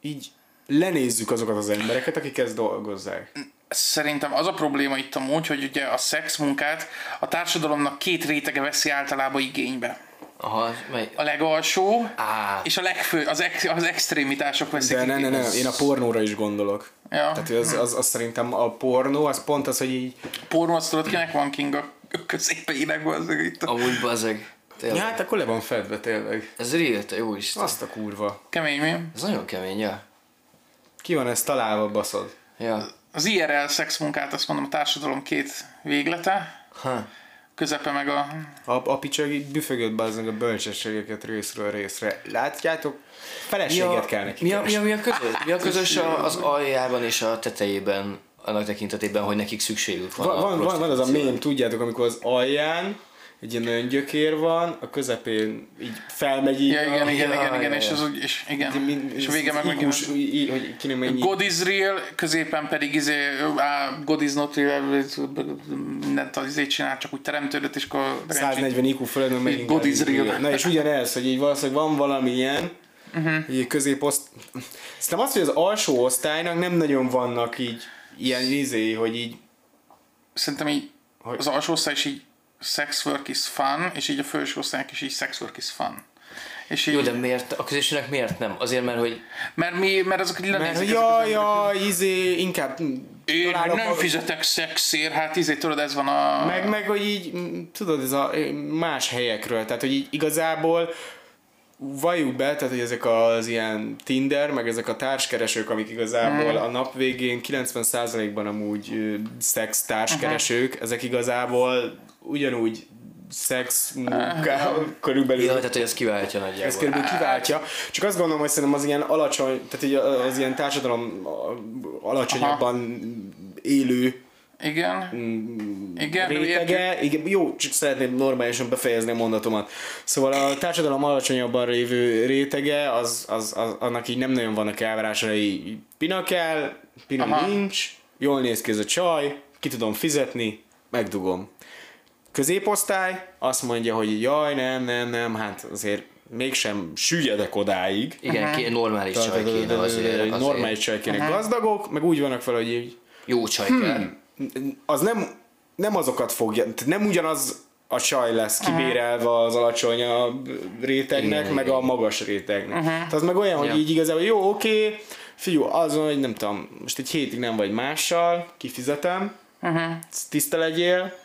így lenézzük azokat az embereket, akik ezt dolgozzák. Szerintem az a probléma itt amúgy, hogy ugye a szexmunkát a társadalomnak két rétege veszi általában igénybe. Aha, mely... a legalsó, Á. és a legfő, az, ex, az extrémitások veszik De ne, ne, ne, én a pornóra is gondolok. Ja. Tehát az, az, az, szerintem a pornó, az pont az, hogy így... pornó, azt tudod, kinek van King a középeinek, az itt a Amúgy bazeg. Tényleg. Ja, hát akkor le van fedve tényleg. Ez real, te jó Isten. Azt a kurva. kemény mi? Ez nagyon kemény, ja. Ki van ezt találva, baszod? Ja. Az IRL szexmunkát azt mondom a társadalom két véglete, Ha. Közepe meg a... A, a picsag így büfögött bazzag a bölcsességeket részről részre. Látjátok? Feleséget kell neki mi, a, mi, a, mi, a közös, mi a közös a, az aljában és a tetejében annak tekintetében, hogy nekik szükségük van Van, a van, van, az a mém, tudjátok, amikor az alján egy ilyen olyan gyökér van, a közepén így felmegy így Ja, igen, a, igen, igen, igen, és az úgy, és igen, min- és a vége meg meg ikus, í- í- hogy kinek mennyi God is real, középen pedig izé, á, God is not real, nem tudom, izé csinál, csak úgy teremtődött, és akkor 140 IQ fölött, meg megint God is real. Na és ugyanez, hogy így valószínűleg van valami ilyen, uh-huh. így középoszt... Szerintem az, hogy az alsó osztálynak nem nagyon vannak így ilyen izé, hogy így Szerintem így Hogy- az alsó osztály is így sex work is fun, és így a osztálynak is így sex work is fun. És így, Jó, de miért, a közösségnek miért nem? Azért, mert hogy mert, mi, mert azok így lenézik jaj, jaj, izé, inkább Én találok nem fizetek szexért, hát izé, tudod, ez van a... Meg, meg, hogy így, mm, tudod, ez a más helyekről, tehát, hogy így igazából valljuk be, tehát, hogy ezek az ilyen Tinder, meg ezek a társkeresők, amik igazából Hmm. a nap végén 90%-ban amúgy szex társkeresők, ezek igazából ugyanúgy szex munká, körülbelül ja, tehát hogy ez kiváltja ez nagyjából. körülbelül kiváltja. Csak azt gondolom, hogy szerintem az ilyen alacsony, tehát így az ilyen társadalom alacsonyabban élő Igen. Igen, értjük. rétege, igen, jó, csak szeretném normálisan befejezni a mondatomat. Szóval a társadalom alacsonyabban lévő rétege, az, az, az, annak így nem nagyon vannak elvárásai. Pina kell, pina Aha. nincs, jól néz ki ez a csaj, ki tudom fizetni, megdugom. Középosztály azt mondja, hogy jaj, nem, nem, nem, hát azért mégsem süllyedek odáig. Igen, ké, normális csaj kéne azért. azért. Normális csaj kéne. Gazdagok, meg úgy vannak fel, hogy így Jó csaj Hmm. kell. az nem, nem azokat fogja, tehát nem ugyanaz a csaj lesz kibérelve az alacsonyabb rétegnek, Igen, meg igen. a magas rétegnek. Tehát az meg olyan, hogy Ja. így igazából jó, oké, figyú, azon, hogy nem tudom, most egy hétig nem vagy mással, kifizetem, tiszta legyél,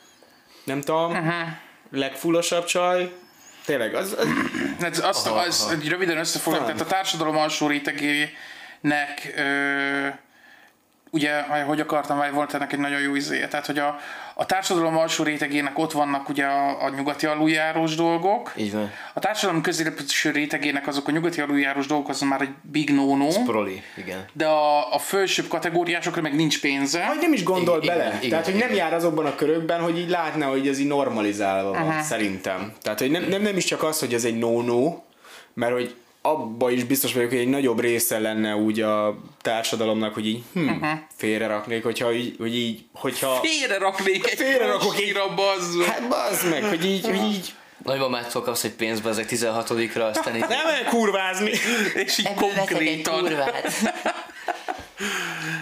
nem tudom, legfullosabb csaj, tényleg, az, az Ez, azt, Aha, az, aha. röviden összefoglalom, Talán. tehát a társadalom alsó rétegének ö, ugye, hogy akartam, vagy volt ennek egy nagyon jó izéje, tehát hogy a, a társadalom alsó rétegének ott vannak ugye a, a nyugati aluljárós dolgok, Így van. a társadalom középső rétegének azok a nyugati aluljárós dolgok, az már egy big no-no, Proli, igen. de a, a felsőbb kategóriásokra meg nincs pénze. vagy nem is gondol Igen, bele. igen, Tehát, hogy nem igen. jár azokban a körökben, hogy így látná, hogy ez így normalizálva van, szerintem. Tehát, hogy nem, nem, nem is csak az, hogy ez egy no-no, mert hogy abba is biztos vagyok, hogy egy nagyobb része lenne úgy a társadalomnak, hogy így hm, félre raknék, hogyha így, hogy így, hogyha... Félre raknék egy Félrerakok egy- prostira, bazd. Hát bazd meg, hogy így, hogy így Nagymamától kapsz egy pénzbe ezek 16-ra, aztán így... nem el kurvázni. És így Ebből egy konkrétan. kurvát.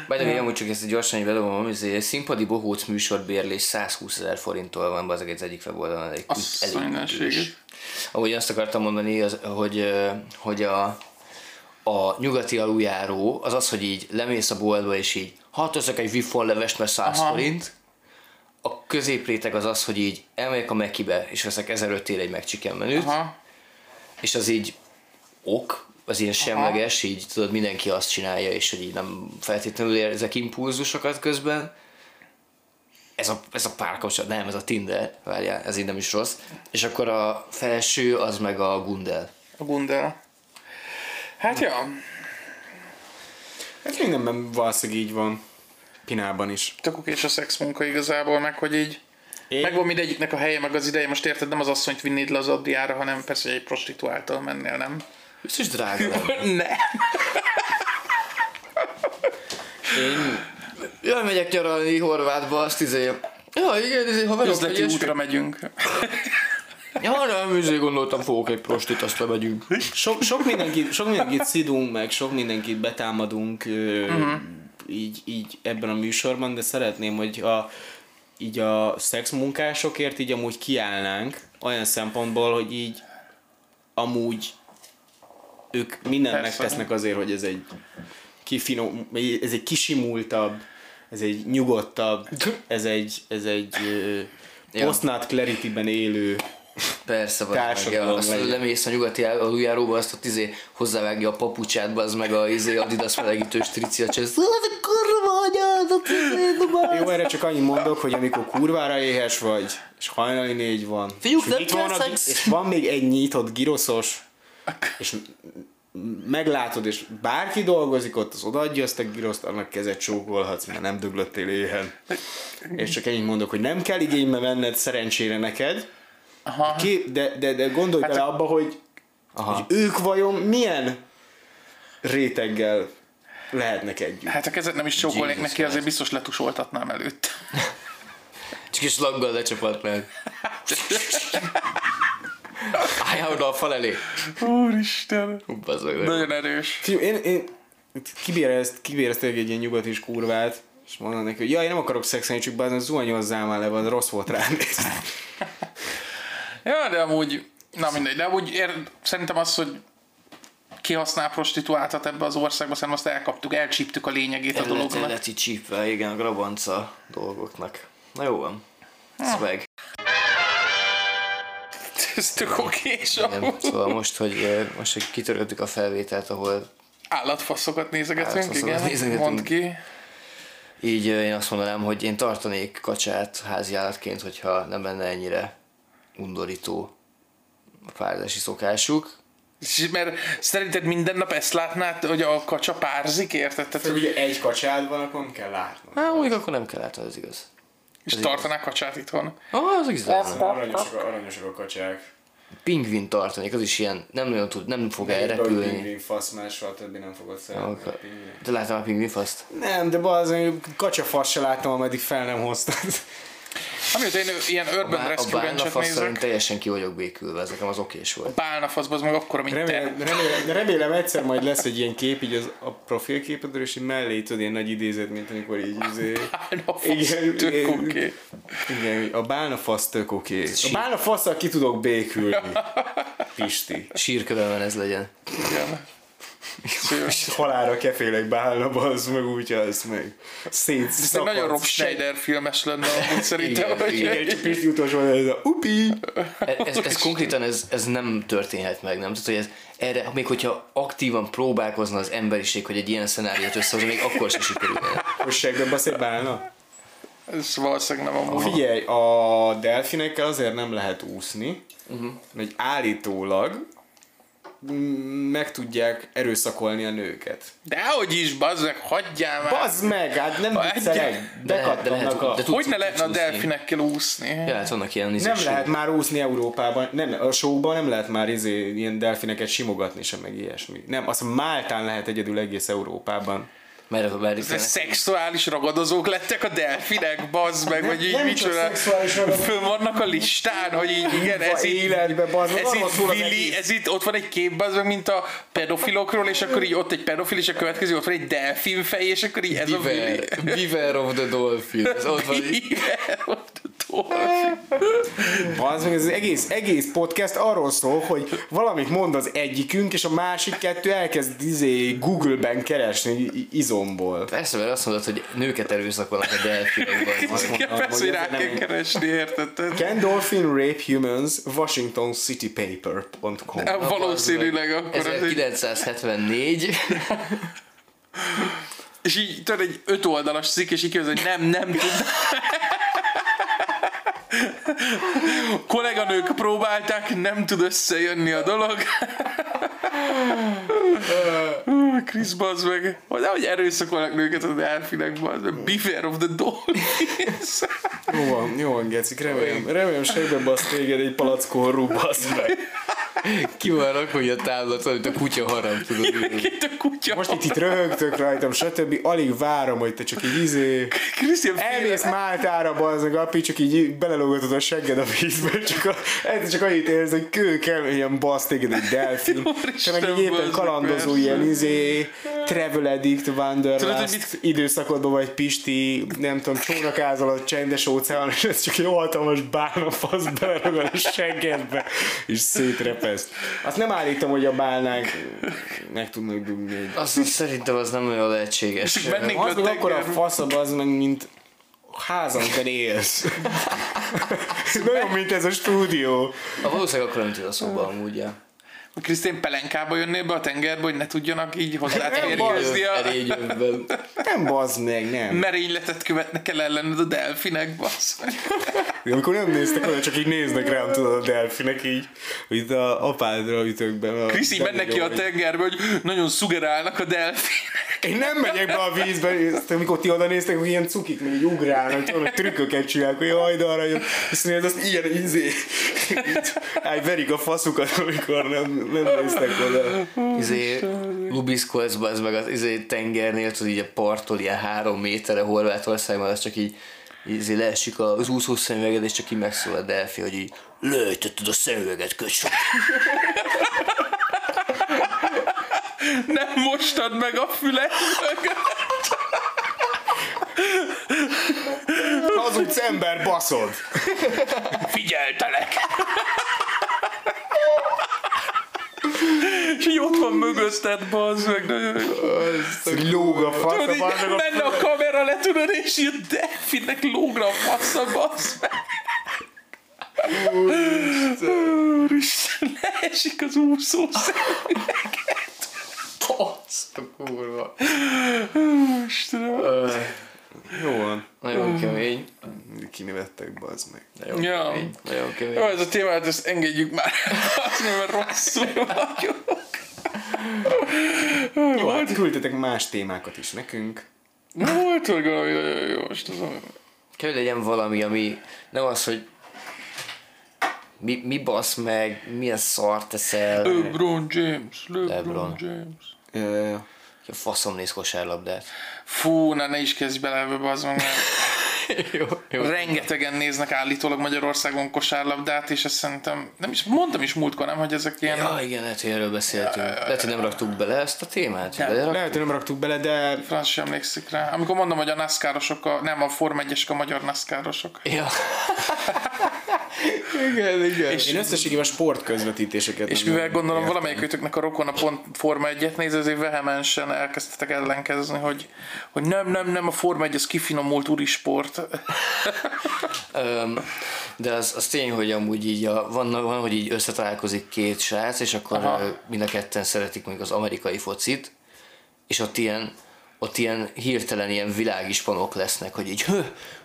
By the way, amúgy csak ezt gyorsan így bedobom, hogy egy színpadi bohóc műsorbérlés 120 ezer forinttól van, az az egyik weboldalon, elég, elég. Ahogy azt akartam mondani, az, hogy, hogy a, a nyugati aluljáró az az, hogy így lemész a boltba, és így hát veszek egy vifonlevest, mert 100 Aha. forint. A középréteg az az, hogy így elmegyek a Mekibe, és veszek 1005 ér egy McChicken menüt, Aha. és az így ok, az ilyen semleges, így tudod, mindenki azt csinálja, és hogy így nem feltétlenül érzek impulzusokat közben. Ez a, ez a párkapcsolat, nem, ez a Tinder, várjál, ez így nem is rossz. És akkor a felső, az meg a Gundel. A Gundel. Hát ja, Ez mindenben valószínűleg így van. Pinában is. tök és a szexmunka igazából, meg hogy így Én- Megvan mindegyiknek a helye, meg az ideje. Most érted, nem az asszonyt vinnéd le az Adriára, hanem persze hogy egy prostituáltal mennél, nem? Biztos drága lenne. ne. Én... Jaj, megyek nyaralni Horvátba, azt izé... Ja, igen, izé, ha velük Üzleti útra megyünk. Ja, nem, izé gondoltam, fogok egy prostit, azt lemegyünk. Sok, sok, mindenkit, sok mindenkit szidunk meg, sok mindenkit betámadunk ö, uh-huh. így, így ebben a műsorban, de szeretném, hogy a, így a szexmunkásokért így amúgy kiállnánk olyan szempontból, hogy így amúgy ők mindent Persze. megtesznek azért, hogy ez egy kifinom, ez egy kisimultabb, ez egy nyugodtabb, ez egy, ez egy Ja. post-nut clarity-ben élő Persze, Társadalom azt legyen. lemész a nyugati aluljáróba, azt ott izé hozzávágja a papucsát, az meg a izé Adidas melegítős csesz. Hát kurva anyádat, Jó, erre csak annyit mondok, hogy amikor kurvára éhes vagy, és hajnali négy van, Fiúk, és, nem itt van, a, és van még egy nyitott giroszos, és meglátod, és bárki dolgozik ott, az odaadja azt a giroszt, annak kezet csókolhatsz, mert nem döglöttél éhen. És csak ennyit mondok, hogy nem kell igénybe venned szerencsére neked, Aha. Ki, de, de, de gondolj Hát bele abba, hogy, Aha. hogy ők vajon milyen réteggel lehetnek együtt. Hát a kezet nem is csókolnék Jesus neki, azért biztos letusoltatnám előtt. Csak is laggal lecsapott meg. Álljál oda a fal elé. Úristen. Meg. Nagyon erős. Fiú, én, én kibérezt, kibéreztek egy ilyen nyugat is kurvát, és mondom neki, hogy ja, én nem akarok szexelni, csak bazen zuhanyozzál már le, van, rossz volt rá nézni. Ja, de amúgy, na mindegy, de amúgy ér, szerintem az, hogy kihasznál prostituáltat ebbe az országba, szerintem azt elkaptuk, elcsíptük a lényegét a El lett, el dolognak. így csípve, igen, a grabanca dolgoknak. Na jó van. Swag. Ez tök okés Igen, szóval most, hogy, most, hogy kitöröltük a felvételt, ahol Állatfaszokat nézegetünk, Állatfaszokat igen. nézegetünk. Mondd ki. így én azt mondanám, hogy én tartanék kacsát házi állatként, hogyha nem lenne ennyire undorító a párzási szokásuk. És Mert szerinted minden nap ezt látnád, hogy a kacsa párzik, érted? Tehát, hogy ugye egy kacsád van, akkor nem kell látnod. Hát mondjuk akkor nem kell látni, az igaz. És tartanák kacsát itthon. Ah, az egész lehetne. Aranyosak, aranyosak a kacsák. Pingvin tartanék, az is ilyen, nem nagyon tud, nem fog elrepülni. Pingvin fasz, mással többi nem fogod szeretni. Okay. a pingvin. De láttam a pingvinfaszt? Nem, de bazen, kacsafasz se láttam, ameddig fel nem hoztad. Amióta én ilyen Urban A Rescue Ranch-et nézek, teljesen ki vagyok békülve, ez nekem az okés volt. bálnafaszba az meg akkora, mint te. Remélem, remélem, remélem, egyszer majd lesz egy ilyen kép, így az, a profilképedről, és így mellé tudod ilyen nagy idézet, mint amikor így izé... Bálnafasz, tök oké. Igen, a bálnafasz tök oké. A bálnafasszal ki tudok békülni. Pisti. Sírkövemben ez legyen. Igen. Szíves. Halára kefélek bálna, az meg úgy az meg. Szét Ez egy nagyon Rob Schneider filmes lenne, amúgy szerintem. Igen, igen, Pisti utolsó, ez a upi. Ez, ez konkrétan ez, ez nem történhet meg, nem? Tehát, hogy ez, erre, még hogyha aktívan próbálkozna az emberiség, hogy egy ilyen szenáriót összehozni, még akkor sem sikerülne. Hosságbe basz egy bálna. Ez valószínűleg nem amúgy. Figyelj, a delfinekkel azért nem lehet úszni, uh-huh. mert állítólag meg tudják erőszakolni a nőket. Dehogy is, bazd meg, hagyjál már. Bazd meg, hát nem viccelek, De, de lehet, bekattannak a... de tudsz, Hogy ne lehetne a úszni. delfinekkel úszni? Ja, hát vannak ilyen Nem izés lehet már úszni Európában, nem, a showban nem lehet már izé, ilyen delfineket simogatni sem, meg ilyesmi. Nem, azt Máltán lehet egyedül egész Európában. Mert, mert, mert szexuális ragadozók lettek a delfinek, bazd meg, vagy így nem micsoda. Fönn vannak a listán, hogy így igen, ez így, életbe, bazd meg, ez itt egész. ez itt, ott van egy kép, bazd meg, mint a pedofilokról, és akkor így ott egy pedofil, és a következő ott van egy delfin fej, és akkor így ez a Willy. Beaver, Beaver of the Dolphin. Ez ott van. Beaver of the. Az meg ez az egész, egész podcast arról szól, hogy valamit mond az egyikünk, és a másik kettő elkezd izé Google-ben keresni izomból. Persze, mert azt mondod, hogy nőket erőszakolnak a mondom, persze, hogy rá kell nem- keresni, érted? Can dolphin rape humans? WashingtonCityPaper.com Valószínűleg akkor ez egy 1974. És így tudod, egy öt oldalas cikk, és így hogy nem, nem tud. Kolléganők próbálták, nem tud összejönni a dolog. Krisz, bazd meg. De hogy erőszakolnak nőket a delfinek, bazd meg. Beaver of the Dolphins. Jó van, jó van, Gecik, remélem, remélem segbe basz téged egy palackon rúbasz meg. Ki van rakva, hogy a táblat, amit a kutya harap, tudod. Itt a kutya. Most itt, itt röhögtök rajtam, stb. Alig várom, hogy te csak így izé... Krisztián Elmész Máltára, bazd meg, api, csak így belelógatod a segged a vízbe, csak, a, csak annyit érz, hogy kő ilyen basz téged egy delfin, és Úristen, meg így éppen kalandozó persze. ilyen izé, Travel Addict Wanderlust mit- időszakodban vagy Pisti, nem tudom, csónakázol a csendes óceán, és ez csak egy hatalmas bálna fasz beleragad a seggedbe, és szétrepeszt. Azt nem állítom, hogy a bálnák meg tudnak dugni. egy- Azt, szerintem az nem olyan lehetséges. Az meg akkor a faszab az meg, mint házamban élsz. Nagyon, mint ez a stúdió. A valószínűleg akkor nem tud a szóba amúgy, ja. Krisztén pelenkába jönnél be a tengerbe, hogy ne tudjanak így hozzá Nem férjőzni a. Nem bazd meg, nem. merényletet követnek el ellened a delfinek, bassz. Amikor nem néztek oda, csak így néznek rám, tudod, a delfinek így, hogy itt a apádra ütök be. a Krisz így mennek ki a tengerbe. tengerbe, hogy nagyon szugerálnak a delfinek. Én nem megyek be a vízbe, aztán, amikor ti oda néztek, hogy ilyen cukik még így ugrálnak, tudod, hogy trükköket csinálnak, hogy jaj, de arra jön. És nézd, azt ilyen izé, így verik a faszukat, amikor nem, nem néztek oda. Izé, Lubiszkolcba, ez meg az izé tengernél, tudod így a parttól ilyen három méterre Horvátországban, az csak így izé leesik az úszó szemüveged, és csak így megszól a delfi, hogy így lejtetted a szemüveget, köcsög. Nem mostad meg a fület mögött. Hazudsz ember, baszod! Figyeltelek! És így ott van mögözted, bazd meg. Lóg a fasz, Tudod, így menne a kamera le, tudod, és így delfinnek lógra a fassa, bazd meg. Úristen, leesik az úszó szemüveget. Basz, a kurva. Istenem. Jó van. Nagyon kemény. Kinevettek, bazd meg. Nagyon Ja. kemény. Nagyon kemény. Jó, ez a témát, ezt engedjük már. Azt mert rosszul vagyok. Jó, hát küldtetek más témákat is nekünk. Na, volt valami nagyon jó, most az. Kell, legyen valami, ami nem az, hogy mi, mi basz meg, milyen szart teszel, LeBron James, LeBron, LeBron. James. Ö, a faszom néz kosárlabdát. Fú, na ne is kezdj bele ebbe, bazd meg, jó, jó. rengetegen néznek állítólag Magyarországon kosárlabdát, és ezt szerintem, nem is, mondtam is múltkor, nem, hogy ezek ilyen... Ja, igen, lehet, hogy erről beszéltünk. Lehet, hogy nem raktuk bele ezt a témát. Nem. Belerak- lehet, hogy nem raktuk bele, de Franz sem emlékszik rá. Amikor mondom, hogy a NASCAR-osok, a, nem a Form 1 a magyar NASCAR-osok. Ja. igen, igen. én összességében a sportközvetítéseket És mivel gondolom értem. valamelyik őtöknek a rokona pont Forma 1-et néz, ezért vehemensen elkezdtetek ellenkezni, hogy, hogy nem, nem, nem, a Forma 1 az kifinomult úrisport. Öm, de az, az tény, hogy amúgy így a, van, van, hogy így összetalálkozik két srác, és akkor Aha. mind a ketten szeretik mondjuk az amerikai focit, és ott ilyen, ott ilyen hirtelen ilyen világispanok lesznek, hogy így, "Hö,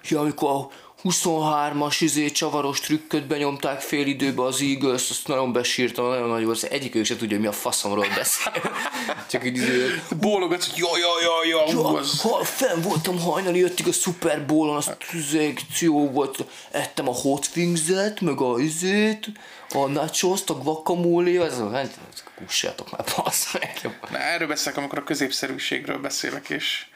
ja, amikor a 23-as izé csavaros trükköt benyomták fél időbe az Eagles, azt nagyon besírtam, nagyon nagy volt, egyik ők se tudja, mi a faszomról beszél. Csak így izé, Bólogatsz, hogy ja, ja, ja, ja, ú, Ja, az... ha, fenn voltam hajnali ötig a Super Bowl-on, az szekció volt, ettem a Hot Wings-et, meg a izét, a nachos-t, a guacamole ez a hát, kussátok már, bassz meg. Na, erről beszélek, amikor a középszerűségről beszélek, és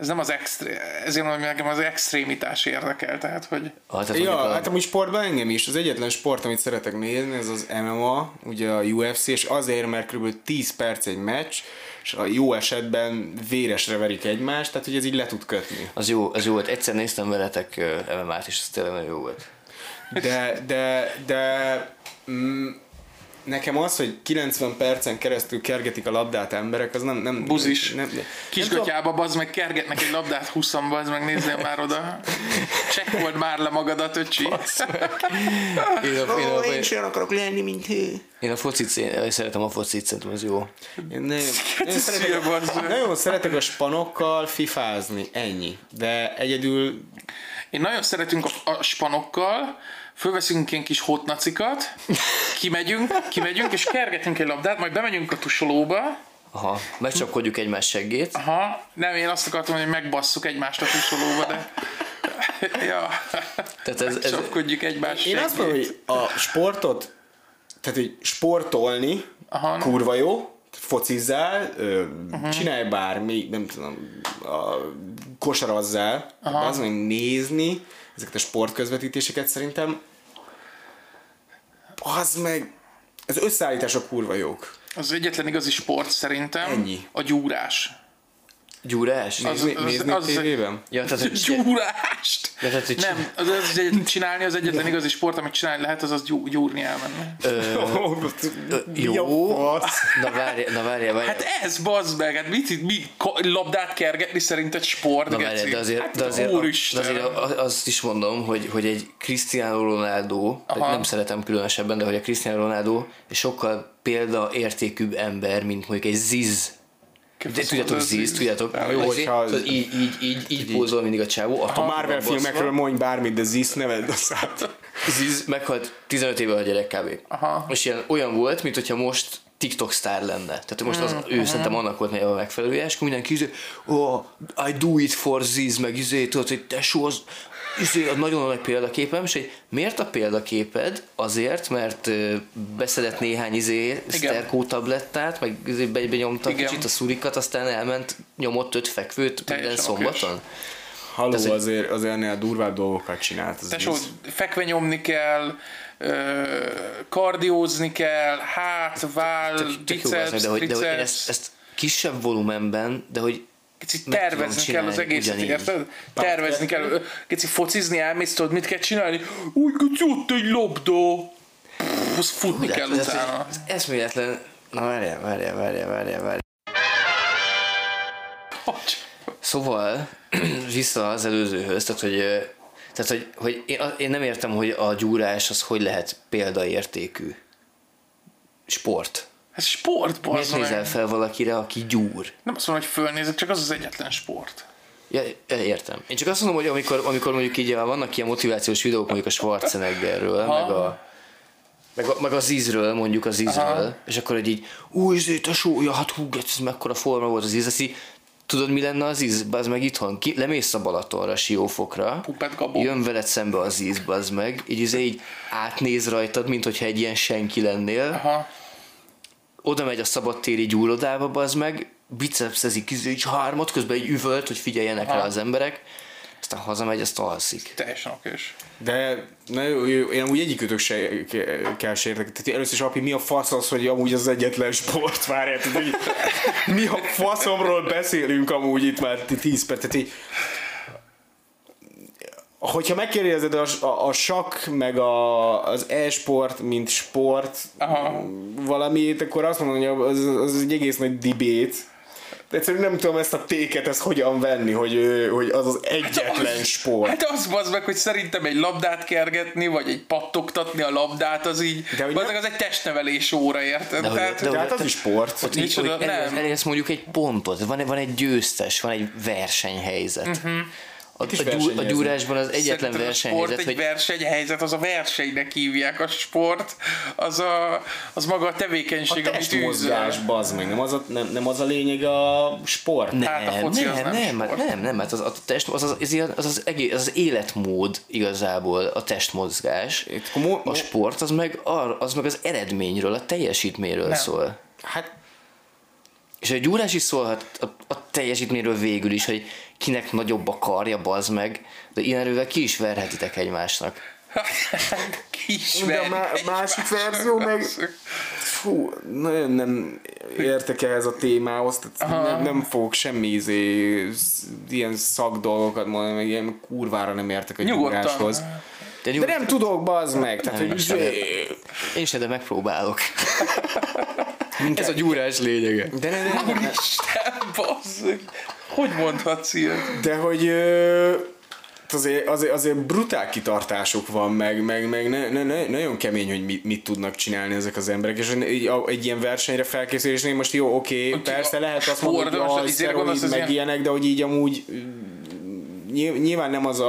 ez nem az extré... ezért mondom, hogy nekem az extrémitás érdekel, tehát, hogy Ah, tehát Ja, a- hát amúgy sportban engem is. Az egyetlen sport, amit szeretek nézni, ez az MMA, ugye a UFC, és azért, mert kb. 10 perc egy meccs, és a jó esetben véresre verik egymást, tehát hogy ez így le tud kötni. az jó, az jó volt. Egyszer néztem veletek MMA-t, és ez tényleg nagyon jó volt. De, de, de mm, nekem az, hogy 90 percen keresztül kergetik a labdát emberek, az nem... nem Buzis. Nem, nem, kisgatyába bazd meg, kergetnek egy labdát 20 bazd meg, nézzél már oda. Csekkold már le magadat, öcsi. Én a, én a, én, olyan akarok lenni, mint ő. én a focit, én szeretem a focit, szerintem az jó. Én nagyon, nagyon, Szia, szeretek, nagyon szeretek a spanokkal fifázni, ennyi. De egyedül Én nagyon szeretünk a, a spanokkal, fölveszünk ilyen kis hotnacikat, kimegyünk, kimegyünk, és kergetünk egy labdát, majd bemegyünk a tusolóba, Aha, megcsapkodjuk egymás seggét. Aha, nem, én azt akartam, hogy megbasszuk egymást a tusolóba, de... ja, Tehát ez, ez, csapkodjuk egymást. Én azt mondom, hogy a sportot, tehát hogy sportolni Aha. kurva jó, focizzál, ö, csinálj bármi, nem tudom, a, kosarazzál, az meg nézni ezeket a sportközvetítéseket szerintem, az meg, az összeállítások kurva jók. Az egyetlen igazi sport szerintem Ennyi. a gyúrás. Gyúrás? Nézni, az- nézni az- tévében? Ja, tehát, hogy Gyúrást! Ja, tehát, hogy Nem, az, az egy, csinálni az egyetlen igazi sport, amit csinálni lehet, az az gyú, gyúrni elmenni. Mi a jó. Na várj, na várj, várj. Hát ez, bazd meg, hát mit, mi, ko- labdát kergetni szerinted sport, Na várj, de azért, hát, de azért, de azért azt is mondom, hogy, hogy egy Cristiano Ronaldo, nem szeretem különösebben, de hogy a Cristiano Ronaldo egy sokkal példaértékűbb ember, mint mondjuk egy Ziz. De tudjátok, az Ziz, Ziz. tudjátok? Jó, hogyha- tudod, így, így, így, így pózol mindig a csávó. A Marvel filmekről mondj bármit, de Zisz neved a szállt. Ziz meghalt 15 éve a gyerek kb. Aha. És ilyen, olyan volt, mint hogyha most TikTok sztár lenne. Tehát most az, ő szerintem annak volt a megfelelője, és akkor mindenki izé, oh, I do it for Ziz, meg izé, tudod, hogy tesó, az, izé, az nagyon nagy példaképem, és hogy miért a példaképed? Azért, mert beszedett néhány izé, Sterkó tablettát, meg izé be- benyomta Igen. kicsit a szurikat, aztán elment, nyomott öt fekvőt minden Teljesen szombaton. Halló, Ez egy- azért, azért ennél durvább dolgokat csinált. Az Tesó, fekve nyomni kell, kardiózni kell, hát, váll, biceps, de hogy, de hogy ezt, ezt kisebb volumenben, de hogy Kicsit tervezni kell az egészet, ugyanígy. érted? Tervezni kell. Kicsit focizni elmész, tudod, mit kell csinálni? Úgy, kicsi, ott egy labda. Pff, futni Hú, kell de- ez- utána. Ez eszméletlen. Na várjál, várjál, várjál, várjál, várjál. Hogy? Szóval, vissza az előzőhöz, tehát hogy, tehát, hogy, hogy én, én nem értem, hogy a gyúrás az hogy lehet példaértékű sport. Ez sport, Miért bazd nézel fel valakire, aki gyúr? Nem azt mondom, hogy fölnézek, csak az az egyetlen sport. Ja, értem. Én csak azt mondom, hogy amikor, amikor mondjuk így vannak ilyen motivációs videók mondjuk a Schwarzeneggerről, Aha. meg a meg, a, meg az ízről, mondjuk az ízről, Aha. és akkor egy így, új, zét a sója, hát hú, ez mekkora forma volt az íz, azt így, tudod mi lenne az íz, az meg itthon, Ki, lemész a Balatonra, Siófokra, jön veled szembe az íz, bazd meg, így, izé így átnéz rajtad, mint hogyha egy ilyen senki lennél, Aha. Oda megy a szabadtéri gyúrodába, bazd meg, bicepszezik, így hármat, közben egy üvölt, hogy figyeljenek Aha. rá az emberek, aztán hazamegy, azt alszik. Teljesen okés. De jó, én amúgy egyikőtök se ke- kell sértek. Tehát először is, Api, mi a fasz az, hogy amúgy az egyetlen sport? Várjál, tehát, hogy mi a faszomról beszélünk amúgy itt már 10 perc. Tehát így, hogyha megkérdezed a, a, a sakk meg a, az e-sport, mint sport Aha. valamit, akkor azt mondom, hogy az, az egy egész nagy dibét. De egyszerűen nem tudom ezt a téket, ezt hogyan venni, hogy, hogy az az egyetlen sport. Hát az bazd meg, hogy szerintem egy labdát kergetni, vagy egy pattogtatni a labdát, az így, De hogy nem- az egy testnevelés óra, érted? De Tehát, de hogy- Tehát az is sport. Ott így, hogy elérsz, elérsz mondjuk egy pontot, van, van egy győztes, van egy versenyhelyzet. Uh-huh. A, a, gyú, a versenyezni. gyúrásban az egyetlen versenyhelyzet, egy hogy versenyhelyzet, az a versenynek hívják a sport, az, a, az maga a tevékenység, A amit testmozgás, űzöl. bazd meg, nem az, a, nem, nem az a lényeg a sport? nem, Hát a foci nem, az nem nem, sport. nem, nem, hát az, a test, az, az, az, az, az, egész, az, az életmód igazából, a testmozgás. Itt akkor mo- A sport az meg, ar, az meg az eredményről, a teljesítményről Nem. szól. Hát És a gyúrás is szólhat a, a teljesítményről végül is, hogy kinek nagyobb a karja, bazd meg, de ilyen erővel ki is verhetitek egymásnak. Kis De a má- másik verzió meg- fú, nagyon nem értek ehhez a témához, tehát nem, nem fogok semmi izé, ilyen szakdolgokat mondani, meg ilyen kurvára nem értek a gyúráshoz. De, De nem tudok, bazd meg! Tehát, Nem, hogy sem. izé, Én sem, de megpróbálok. Ez a gyúrás lényege. de, ne, ne, ne, Isten, bazzeg. Hogy mondhatsz ilyet? de hogy ö, azért, azért, azért brutál kitartásuk van, meg, meg, meg ne, ne, ne, nagyon kemény, hogy mit, mit tudnak csinálni ezek az emberek, és egy, a- egy ilyen versenyre felkészülésnél most jó, oké, okay, persze a lehet azt mondani, hogy a szteroid, az meg ilyen- ilyenek, de hogy így amúgy ny- nyilván nem az a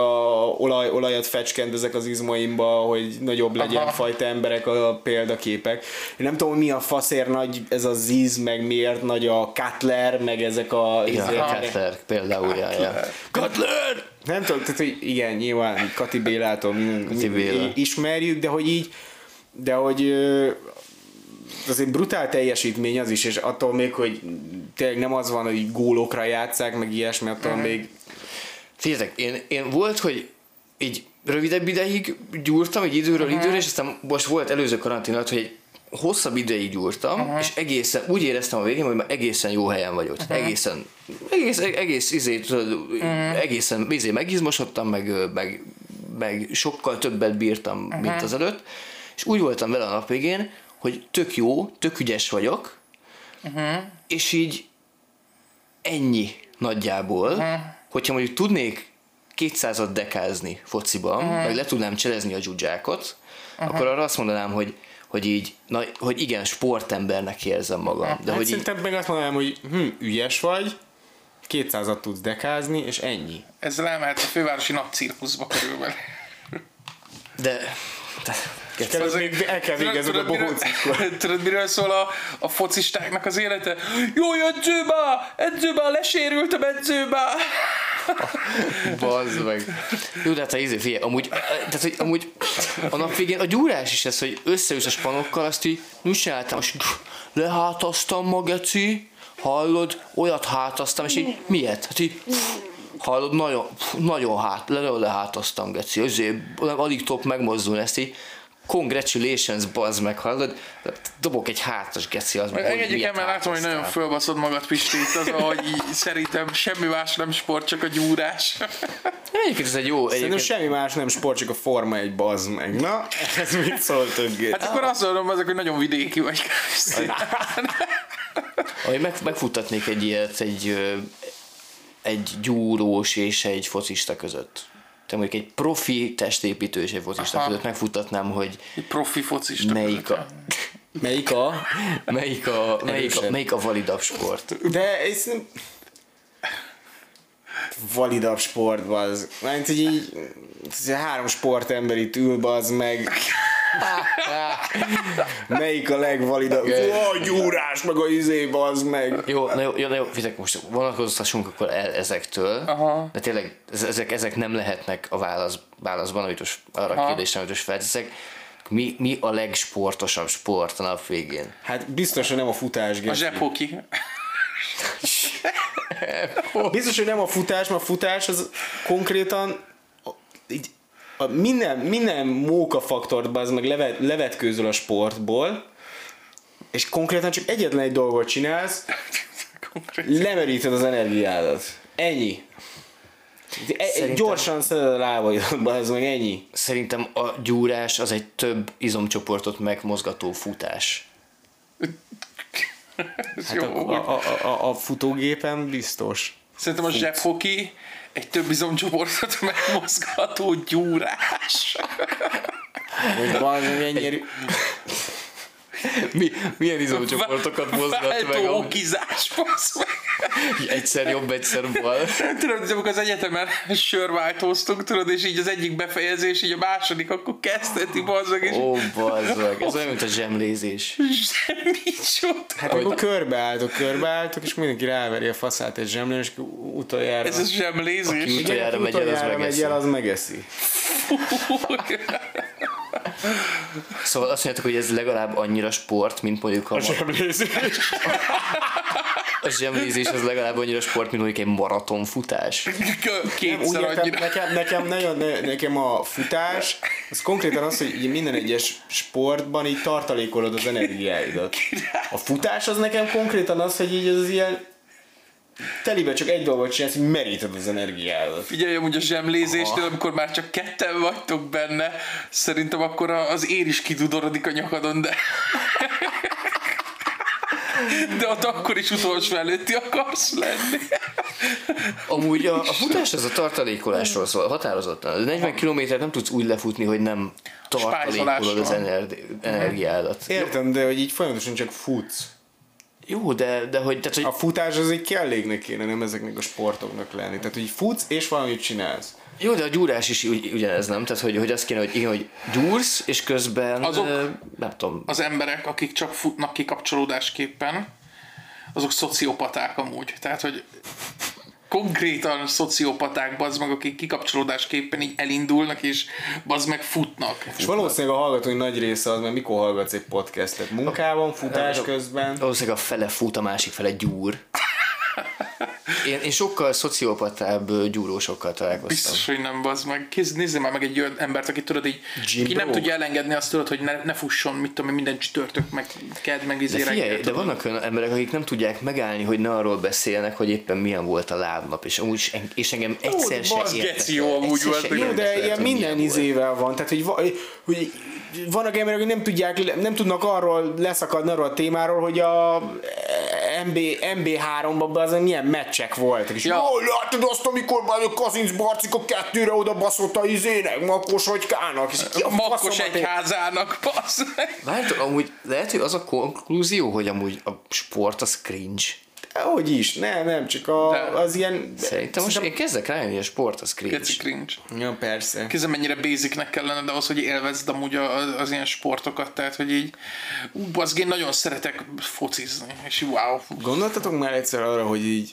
olaj, olajat fecskend ezek az izmaimba, hogy nagyobb legyen Aha. fajta emberek a példaképek. Én nem tudom, mi a faszért nagy ez a Ziz, meg miért nagy a Cutler, meg ezek a... Igen, izé- a Cutler például, ja, ja. Cutler! nem tudom, tehát hogy igen, nyilván Kati Bélától mi, Kati Béla. mi ismerjük, de hogy így, de hogy azért brutál teljesítmény az is, és attól még, hogy tényleg nem az van, hogy gólokra játszák, meg ilyesmi, attól Mhm. még Figyeljetek, én, én volt, hogy így rövidebb ideig gyúrtam, egy időről Mhm. időre, és aztán most volt előző karantén alatt, hogy egy hosszabb ideig gyúrtam, uh-huh. és egészen, úgy éreztem a végén, hogy már egészen jó helyen vagyok. Uh-huh. Egészen, egész, egész izé, tudod, uh-huh. egészen izé megizmosodtam, meg, meg, meg sokkal többet bírtam, uh-huh. mint az előtt, és úgy voltam vele a nap végén, hogy tök jó, tök ügyes vagyok, uh-huh. és így ennyi nagyjából, uh-huh. hogyha mondjuk tudnék 200-at dekázni fociban, uh-huh. meg le tudnám cselezni a dzsudzsákot, uh-huh. akkor arra azt mondanám, hogy hogy így, na, hogy igen, sportembernek érzem magam. De De hát hogy így, szerintem meg azt mondanám, hogy hm, ügyes vagy, 200-at tudsz dekázni, és ennyi. Ezzel elmehet a fővárosi napcirkuszba körülbelül. de, de Kell, az még el kell végezni a bohócikkor. miről, tudod, miről szól a, a focistáknak az élete? Jó, edzőbe! Edzőbe! Lesérültem edzőbe! Bazd meg. Jó, de hát a izé, figyelj, amúgy, tehát, hogy amúgy a nap végén a gyúrás is ez, hogy összeülsz a spanokkal, azt így úgy csináltam, és lehátaztam ma, geci, hallod, olyat hátaztam, és így miért? Hát így, hallod, nagyon, nagyon hát, nagyon lehátaztam, geci, azért alig tudok megmozdulni, ezt így, congratulations, bazd meg, hallod? Dobok egy hátas geci, az meg, miért mert látom, hogy nagyon fölbaszod magad, Pisti, itt az, ahogy szerintem semmi más nem sport, csak a gyúrás. Egyébként ez egy jó, Szerintem egyébként, semmi más nem sport, csak a Forma egy bazd meg. Na, ez mit szólt többé? Hát akkor azt mondom, azok, hogy nagyon vidéki vagy. ahogy meg, megfuttatnék egy ilyet egy, egy gyúrós és egy focista között. Te mondjuk egy profi testépítő és egy focista Aha. között megfutatnám, hogy Egy profi focista. melyik a, Melyik a? melyik a, melyik a, melyik a validabb sport. De ez nem... Validabb sport, az. Mert hogy így... Három sportember itt ül, bazd meg. Melyik a legvalidabb? Ó, a gyúrás, meg a izé, bazd meg. Jó, na jó, jó, na jó figyelj, most vonatkoztassunk akkor el ezektől, Aha. de tényleg ez- ezek, ezek nem lehetnek a válasz, válaszban, amit most arra a Aha. kérdésre, amit most felteszek. Mi, mi a legsportosabb sport a nap végén? Hát biztos, hogy nem a futás, A Geci. zsebhoki. Biztos, hogy nem a futás, mert a futás az konkrétan a- így, a minden, minden mókafaktort az meg levet, levetkőzöl a sportból, és konkrétan csak egyetlen egy dolgot csinálsz, lemeríted az energiádat. Ennyi. E- Szerintem- Gyorsan szeded a lábaidat, az meg ennyi. Szerintem a gyúrás az egy több izomcsoportot megmozgató futás. Ez Hát jó. a, a, a, a, a futógépen biztos. Szerintem a zsebhoki egy több izomcsoportot megmozgató gyúrás. Hogy van, hogy ennyi erő... Mi, milyen izomcsoportokat mozgat meg? basz meg. Egyszer jobb, egyszer bal. Tudod, hogy amikor az egyetemen sörváltóztunk, tudod, és így az egyik befejezés, így a második, akkor kezdheti, bazzag, és Ó, bazd meg. Ez olyan, mint a zsemlézés. semmi csod. Hát amikor körbeálltok, körbeálltok, és mindenki ráveri a faszát egy zsemlén, és akkor utoljára... Ez a zsemlézés. Aki utoljára megy el, az utoljára megy megeszi. el, az megeszi. Szóval azt mondjátok, hogy ez legalább annyira sport, mint mondjuk a, a, a zsemlézés, az legalább annyira sport, mint mondjuk egy maratonfutás. Kétszer annyira. nekem, nekem, nagyon, ne, nekem a futás, az konkrétan az, hogy minden egyes sportban így tartalékolod az energiáidat. A futás az nekem konkrétan az, hogy így az ilyen telibe csak egy dolgot csinálsz, hogy meríted az energiádat. Figyelj, amúgy a zsemlézésnél, amikor már csak ketten vagytok benne, szerintem akkor az ér is kidudorodik a nyakadon, de... De ott akkor is utolsó előtti akarsz lenni. Amúgy a, a futás az a tartalékolásról szól, határozottan. A 40 kilométert nem tudsz úgy lefutni, hogy nem tartalékolod az ener- energiádat. Értem, de hogy így folyamatosan csak futsz. Jó, de, de hogy, tehát, hogy A futás az egy kelléknek kéne, nem ezeknek a sportoknak lenni. Tehát, hogy futsz és valamit csinálsz. Jó, de a gyúrás is ugy, ugyanez, nem? Tehát, hogy, hogy azt kéne, hogy igen, hogy gyúrsz, és közben, Azok- ö, nem tudom, Az emberek, akik csak futnak kikapcsolódásképpen, azok szociopaták amúgy. Tehát, hogy konkrétan szociopaták, bazd meg, akik kikapcsolódásképpen így elindulnak, és bazd meg futnak. És valószínűleg a hallgatói nagy része az, mert mikor hallgatsz egy podcastet? Munkában, futás közben? valószínűleg a fele fut, a másik fele gyúr. Én, én sokkal szociopatább gyúrósokkal találkoztam. Biztos, hogy nem bazd meg. Nézzél már meg egy olyan embert, aki tudod így, Jim ki nem tudja elengedni azt tudod, hogy ne, ne fusson, mit tudom én, minden csütörtök, meg kedd, meg izé De figyelj, de vannak olyan emberek, akik nem tudják megállni, hogy ne arról beszélnek, hogy éppen milyen volt a lábnap, és, amúgy, és engem egyszer se bazd, érdekel. geci jó amúgy volt, se Jó, de ilyen minden izével van, tehát hogy, hogy vannak emberek, akik nem tudják, nem tudnak arról leszakadni arról a témáról, hogy a MB, MB3-ban az milyen meccsek voltak. És Ja. jól látod azt, amikor már a Kazinc Barcika kettőre oda baszott a izének, Makos Hagykának. És ki a ér- egyházának, bassz. Várjátok, amúgy lehet, hogy az a konklúzió, hogy amúgy a sport az cringe. Hogy is, nem, nem, csak a, De- az ilyen... Szerintem most én kezdek rájönni, hogy a sport az cringe. Geci cringe. Ja, persze. Kézzel mennyire basicnek kellene, de az, hogy élvezd amúgy a- az, az ilyen sportokat, tehát, hogy így, ú, bazd, én nagyon szeretek focizni, és wow. Gondoltatok már egyszer arra, hogy így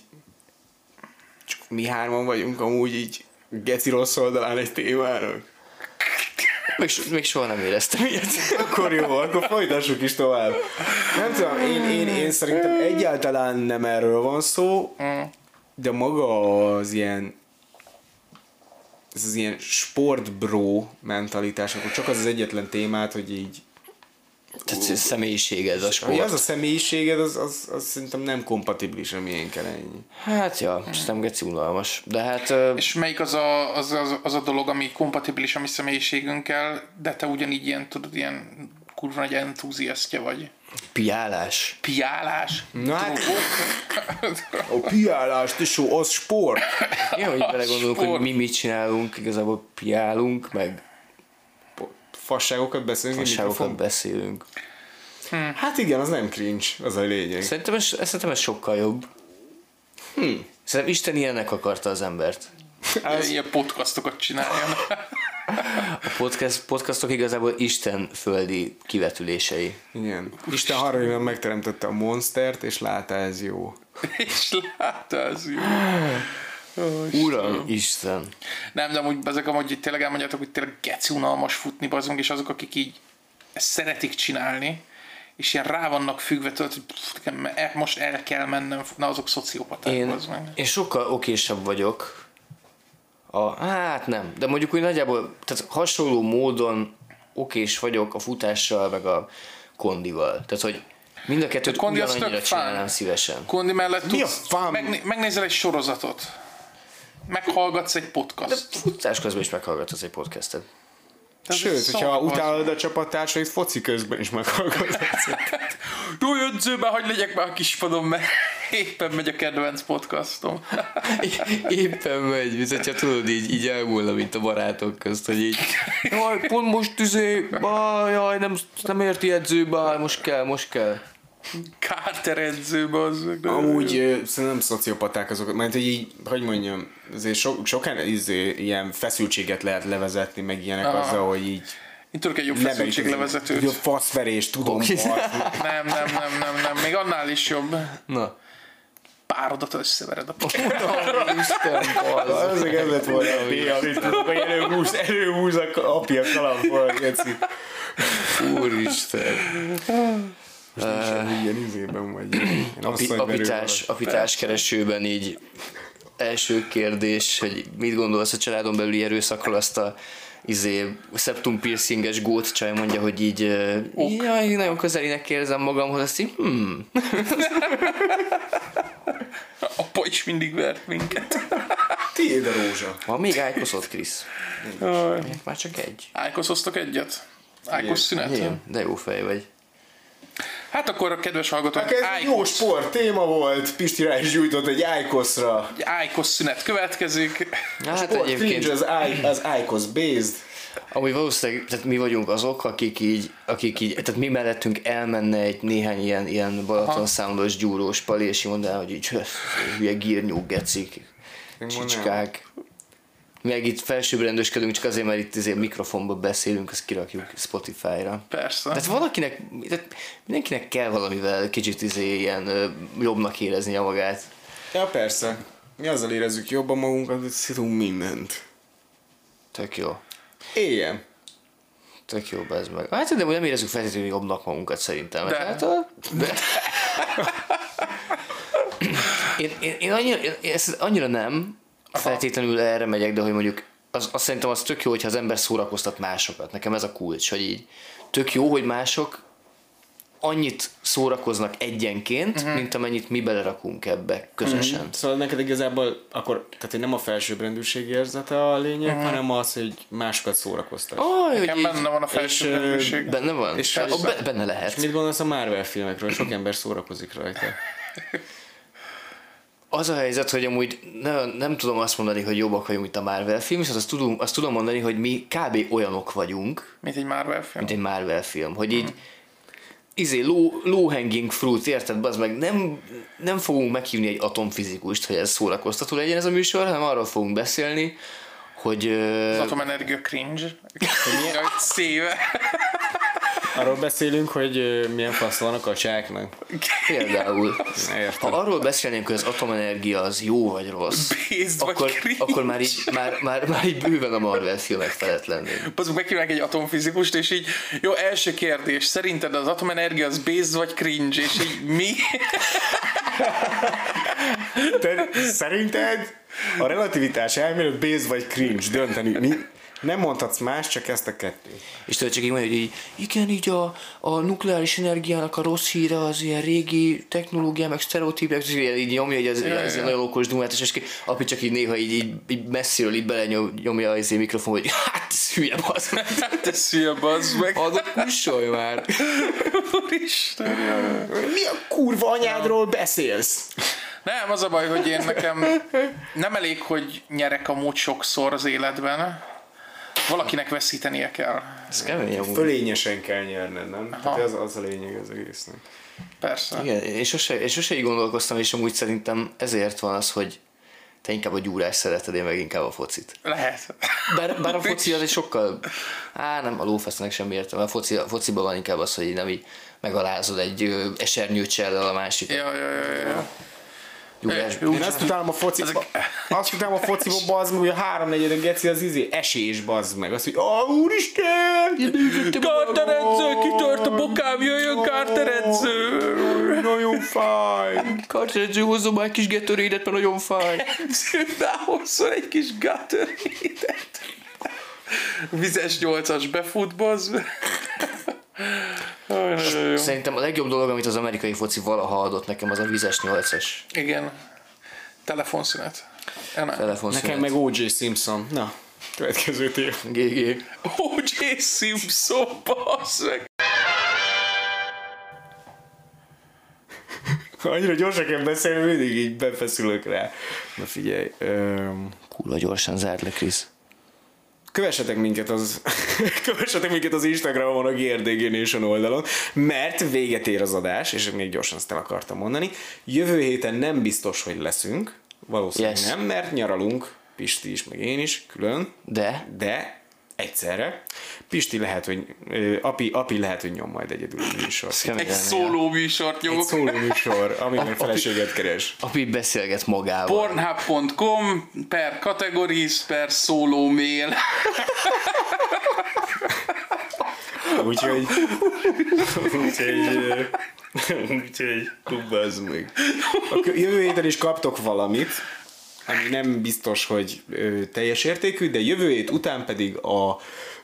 csak mi hárman vagyunk amúgy így geci rossz oldalán egy témának? Még, so- még soha nem éreztem ilyet. Akkor jó, akkor folytassuk is tovább. Nem tudom, én, én, én szerintem egyáltalán nem erről van szó, de maga az ilyen ez az ilyen sportbro mentalitás, akkor csak az az egyetlen témát, hogy így Tehát személyiséged a hogy az sport. a személyiséged, az, az, az szerintem nem kompatibilis a miénkkel ennyi. Hát ja, nem geci unalmas. De hát És melyik az a, az, az, az a dolog, ami kompatibilis a mi személyiségünkkel, de te ugyanígy ilyen, tudod, ilyen kurva nagy entuziasztja vagy. piálás. Piálás. Na hát, a piálás, tesó, az sport. Ja, hogy belegondolunk, sport. hogy mi mit csinálunk, igazából piálunk, meg Fasságokat beszélünk, fasságokat beszélünk. Hát igen, az nem cringe, az a lényeg. Szerintem ez, szerintem ez sokkal jobb. Hmm. Szerintem Isten ilyennek akarta az embert. Az, Ilyen podcastokat csináljon. A podcast, podcastok igazából Isten földi kivetülései. igen. Isten harmadik megteremtette a monstert, és látta ez jó. és látta, ez jó. Uram, Isten. Nem, de amúgy ezek amúgy tényleg elmondjátok, hogy tényleg geci unalmas futni bazunk, és azok, akik így ezt szeretik csinálni, és ilyen rá vannak függve tőle, hogy pff, e- most el kell mennem, na azok szociopaták, Én, meg. én sokkal okésabb vagyok. A, hát nem, de mondjuk úgy nagyjából, tehát hasonló módon okés vagyok a futással, meg a kondival. Tehát, hogy mind a kettőt A kondi ugyanannyira tök fán. csinálnám szívesen. Kondi mellett Mi a tudsz, fám? megné- megnézel egy sorozatot, meghallgatsz egy De podcast. futás közben is meghallgatsz egy podcastet. Ez Sőt, egy hogyha utálod a csapattársait, foci közben is meghallgatsz. Jó edzőben, hogy legyek már a kispadon, mert éppen megy a kedvenc podcastom. Éppen megy, mint hogyha tudod, így, így elmúlna, mint a barátok közt, hogy így jaj, pont most izé, bá, jaj, nem, nem érti edzőbe, most kell, most kell. Carter edzőbe az. Amúgy ö, szerintem szociopaták azok, mert hogy így, hogy mondjam, azért so, sokan izé, ilyen feszültséget lehet levezetni, meg ilyenek Aha. azzal, hogy így Én tudok egy jobb feszültséglevezetőt. A faszverés, tudom. Nem, nem, nem, nem, nem. Még annál is jobb. Na. Párodat összevered a Isten, az. Meg ez lett volna a hogy előhúz, előhúz a apja kalapból. Úristen. Most sem ilyen izében vagy. Api, apitás, apitás keresőben így első kérdés, hogy mit gondolsz a családon belüli erőszakról, azt a izé, septum piercinges gót csaj mondja, hogy így uh, jaj, nagyon közelinek érzem magamhoz, azt így, hmm, Apa is mindig vert minket. Tiéd a rózsa. van még ájkoszott, Krisz? Már csak egy. Ájkoszoztok egyet? Ájkos szünet? Igen, de jó fej vagy. Hát akkor, kedves hallgatók, Hát ez egy jó sport téma volt, Pisti rá is gyújtott egy Ájkoszra. Ájkos szünet következik. Hát Sport egyébként, az, Áj- az Ájkosz based. amúgy valószínűleg, tehát mi vagyunk azok, akik így, akik így, tehát mi mellettünk elmenne egy néhány ilyen, ilyen Balaton számos gyúrós pali, és mondaná, hogy így "Höh, hülye gírnyúk, gecik, csicskák. Meg itt felsőbbrendősködünk, csak azért, mert itt azért mikrofonba beszélünk, azt kirakjuk Spotify-ra. Persze. Tehát valakinek, tehát mindenkinek kell valamivel kicsit izé ilyen jobbnak éreznie magát. Ja, persze. Mi azzal érezzük jobban magunkat, hogy szidunk mindent. Tök jó. Éljen. Tök jó, ez meg. Hát de nem érezzük feltétlenül jobbnak magunkat szerintem. De. Hát, a- de. Én, én, én, annyira, én ezt annyira nem feltétlenül erre megyek, de hogy mondjuk az, azt szerintem az tök jó, hogyha az ember szórakoztat másokat. Nekem ez a kulcs, hogy így tök jó, hogy mások annyit szórakoznak egyenként, uh-huh. mint amennyit mi belerakunk ebbe közösen. Uh-huh. Szóval neked igazából akkor, tehát nem a felsőbbrendűség érzete a lényeg, uh-huh. hanem az, hogy másokat szórakoztat. Oh, hogy Nekem így, benne van a és, felsőbbrendűség. benne van? És És be, benne lehet. Mit gondolsz a Marvel filmekről? Sok ember szórakozik rajta. Az a helyzet, hogy amúgy ne, nem tudom azt mondani, hogy jobbak vagyunk, mint a Marvel film, és azt tudom, azt tudom mondani, hogy mi kb. olyanok vagyunk, Mint egy Marvel film. mint egy Marvel film, hogy így izé, low, low hanging fruit, érted, az meg nem, nem fogunk meghívni egy atomfizikust, hogy ez szórakoztató legyen ez a műsor, hanem arról fogunk beszélni, hogy Az atomenergia cringe. Jaj, széve. Arról beszélünk, hogy milyen fasz van a kacsáknak. például, Ne ha értem. arról beszélnénk, hogy az atomenergia az jó vagy rossz, Based vagy akkor, cringe. akkor már, így, már, már, már így bőven a Marvel filmek felett lennénk. Azok meghívnák egy atomfizikust, és így, jó, első kérdés, szerinted az atomenergia az based vagy cringe, és így mi? Te szerinted a relativitás elmélet base vagy cringe dönteni? Mi? Nem mondhatsz más, csak ezt a kettőt. És tudod csak így mondja, hogy így, igen, így a, a nukleáris energiának a rossz híre az ilyen régi technológia, meg sztereotípiák, és így, így nyomja, hogy ez, ez egy nagyon okos dumát, és ki- api csak így néha így, így, így messziről így belenyomja az én mikrofon, hogy hát ez hülye az. Hát te szülye, bazd meg. Adok kussolj már. Úristen. Mi a kurva anyádról beszélsz? Nem, az a baj, hogy én nekem nem elég, hogy nyerek amúgy sokszor az életben. Valakinek veszítenie kell. Ez kemény amúgy. Fölényesen kell nyerned, nem? Tehát az, az a lényeg az egésznek. Persze. Igen, én sose, én sose így gondolkoztam, és amúgy szerintem ezért van az, hogy te inkább a gyúrás szereted, én meg inkább a focit. Lehet. Bár, bár a foci az egy sokkal... Á, nem, a lófesznek sem értem. A, foci, a fociban van inkább az, hogy nem így megalázod egy esernyőcsellel a másik. Ja, ja, ja, ja. Gyúrás. Jó, Én azt utálom a fociba, azt utálom a fociba, bazd meg, hogy a háromnegyedek geci az izé esés, bazd meg. Azt, hogy, ó, úristen! Carter edző, kitört a bokám, jöjjön Carter edző! Nagyon fáj. Kartredző, hozzon már egy kis gettörédet, mert nagyon fáj. Behozzon egy kis Gatorédet. Vizes nyolcas befut, bazd meg. Aj. Szerintem a legjobb dolog, amit az amerikai foci valaha adott nekem, az a vizes nyolcas Igen. Telefonszünet. Nem. telefonszünet. Nekem meg O.J. Simpson. Na, következő tév. GG. O.J. Simpson, bassz meg. Annyira gyorsan kell beszélni, mindig így befeszülök rá. Na figyelj, öm, Kurva gyorsan zárt le, Krisz. Kövessetek minket az, kövessetek minket az Instagramon a GRDG Nation oldalon, mert véget ér az adás, és még gyorsan ezt el akartam mondani. Jövő héten nem biztos, hogy leszünk, valószínűleg Yes. nem, mert nyaralunk, Pisti is, meg én is, külön, De de egyszerre. Pisti lehet, hogy, ö, api, api lehet, hogy nyom majd egyedül a műsor. kemény Egy lenne. szóló műsort Egy nyomok. szóló műsor, ami meg feleséget keres. Api beszélget magával. Pornhub.com per categories per szóló mail. Úgyhogy... Úgyhogy... Úgyhogy... Kubbazz meg. Akkor jövő héten is kaptok valamit, ami nem biztos, hogy ö, teljes értékű, de jövő hét után pedig a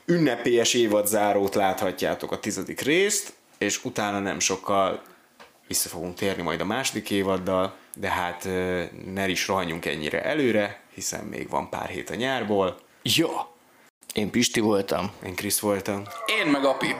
ünnepélyes évadzárót láthatjátok a tizedik részt, és utána nem sokkal vissza fogunk térni majd a második évaddal, de hát ö, ne is rohanjunk ennyire előre, hiszen még van pár hét a nyárból. Ja. Én Pisti voltam. Én Krisz voltam. Én meg api.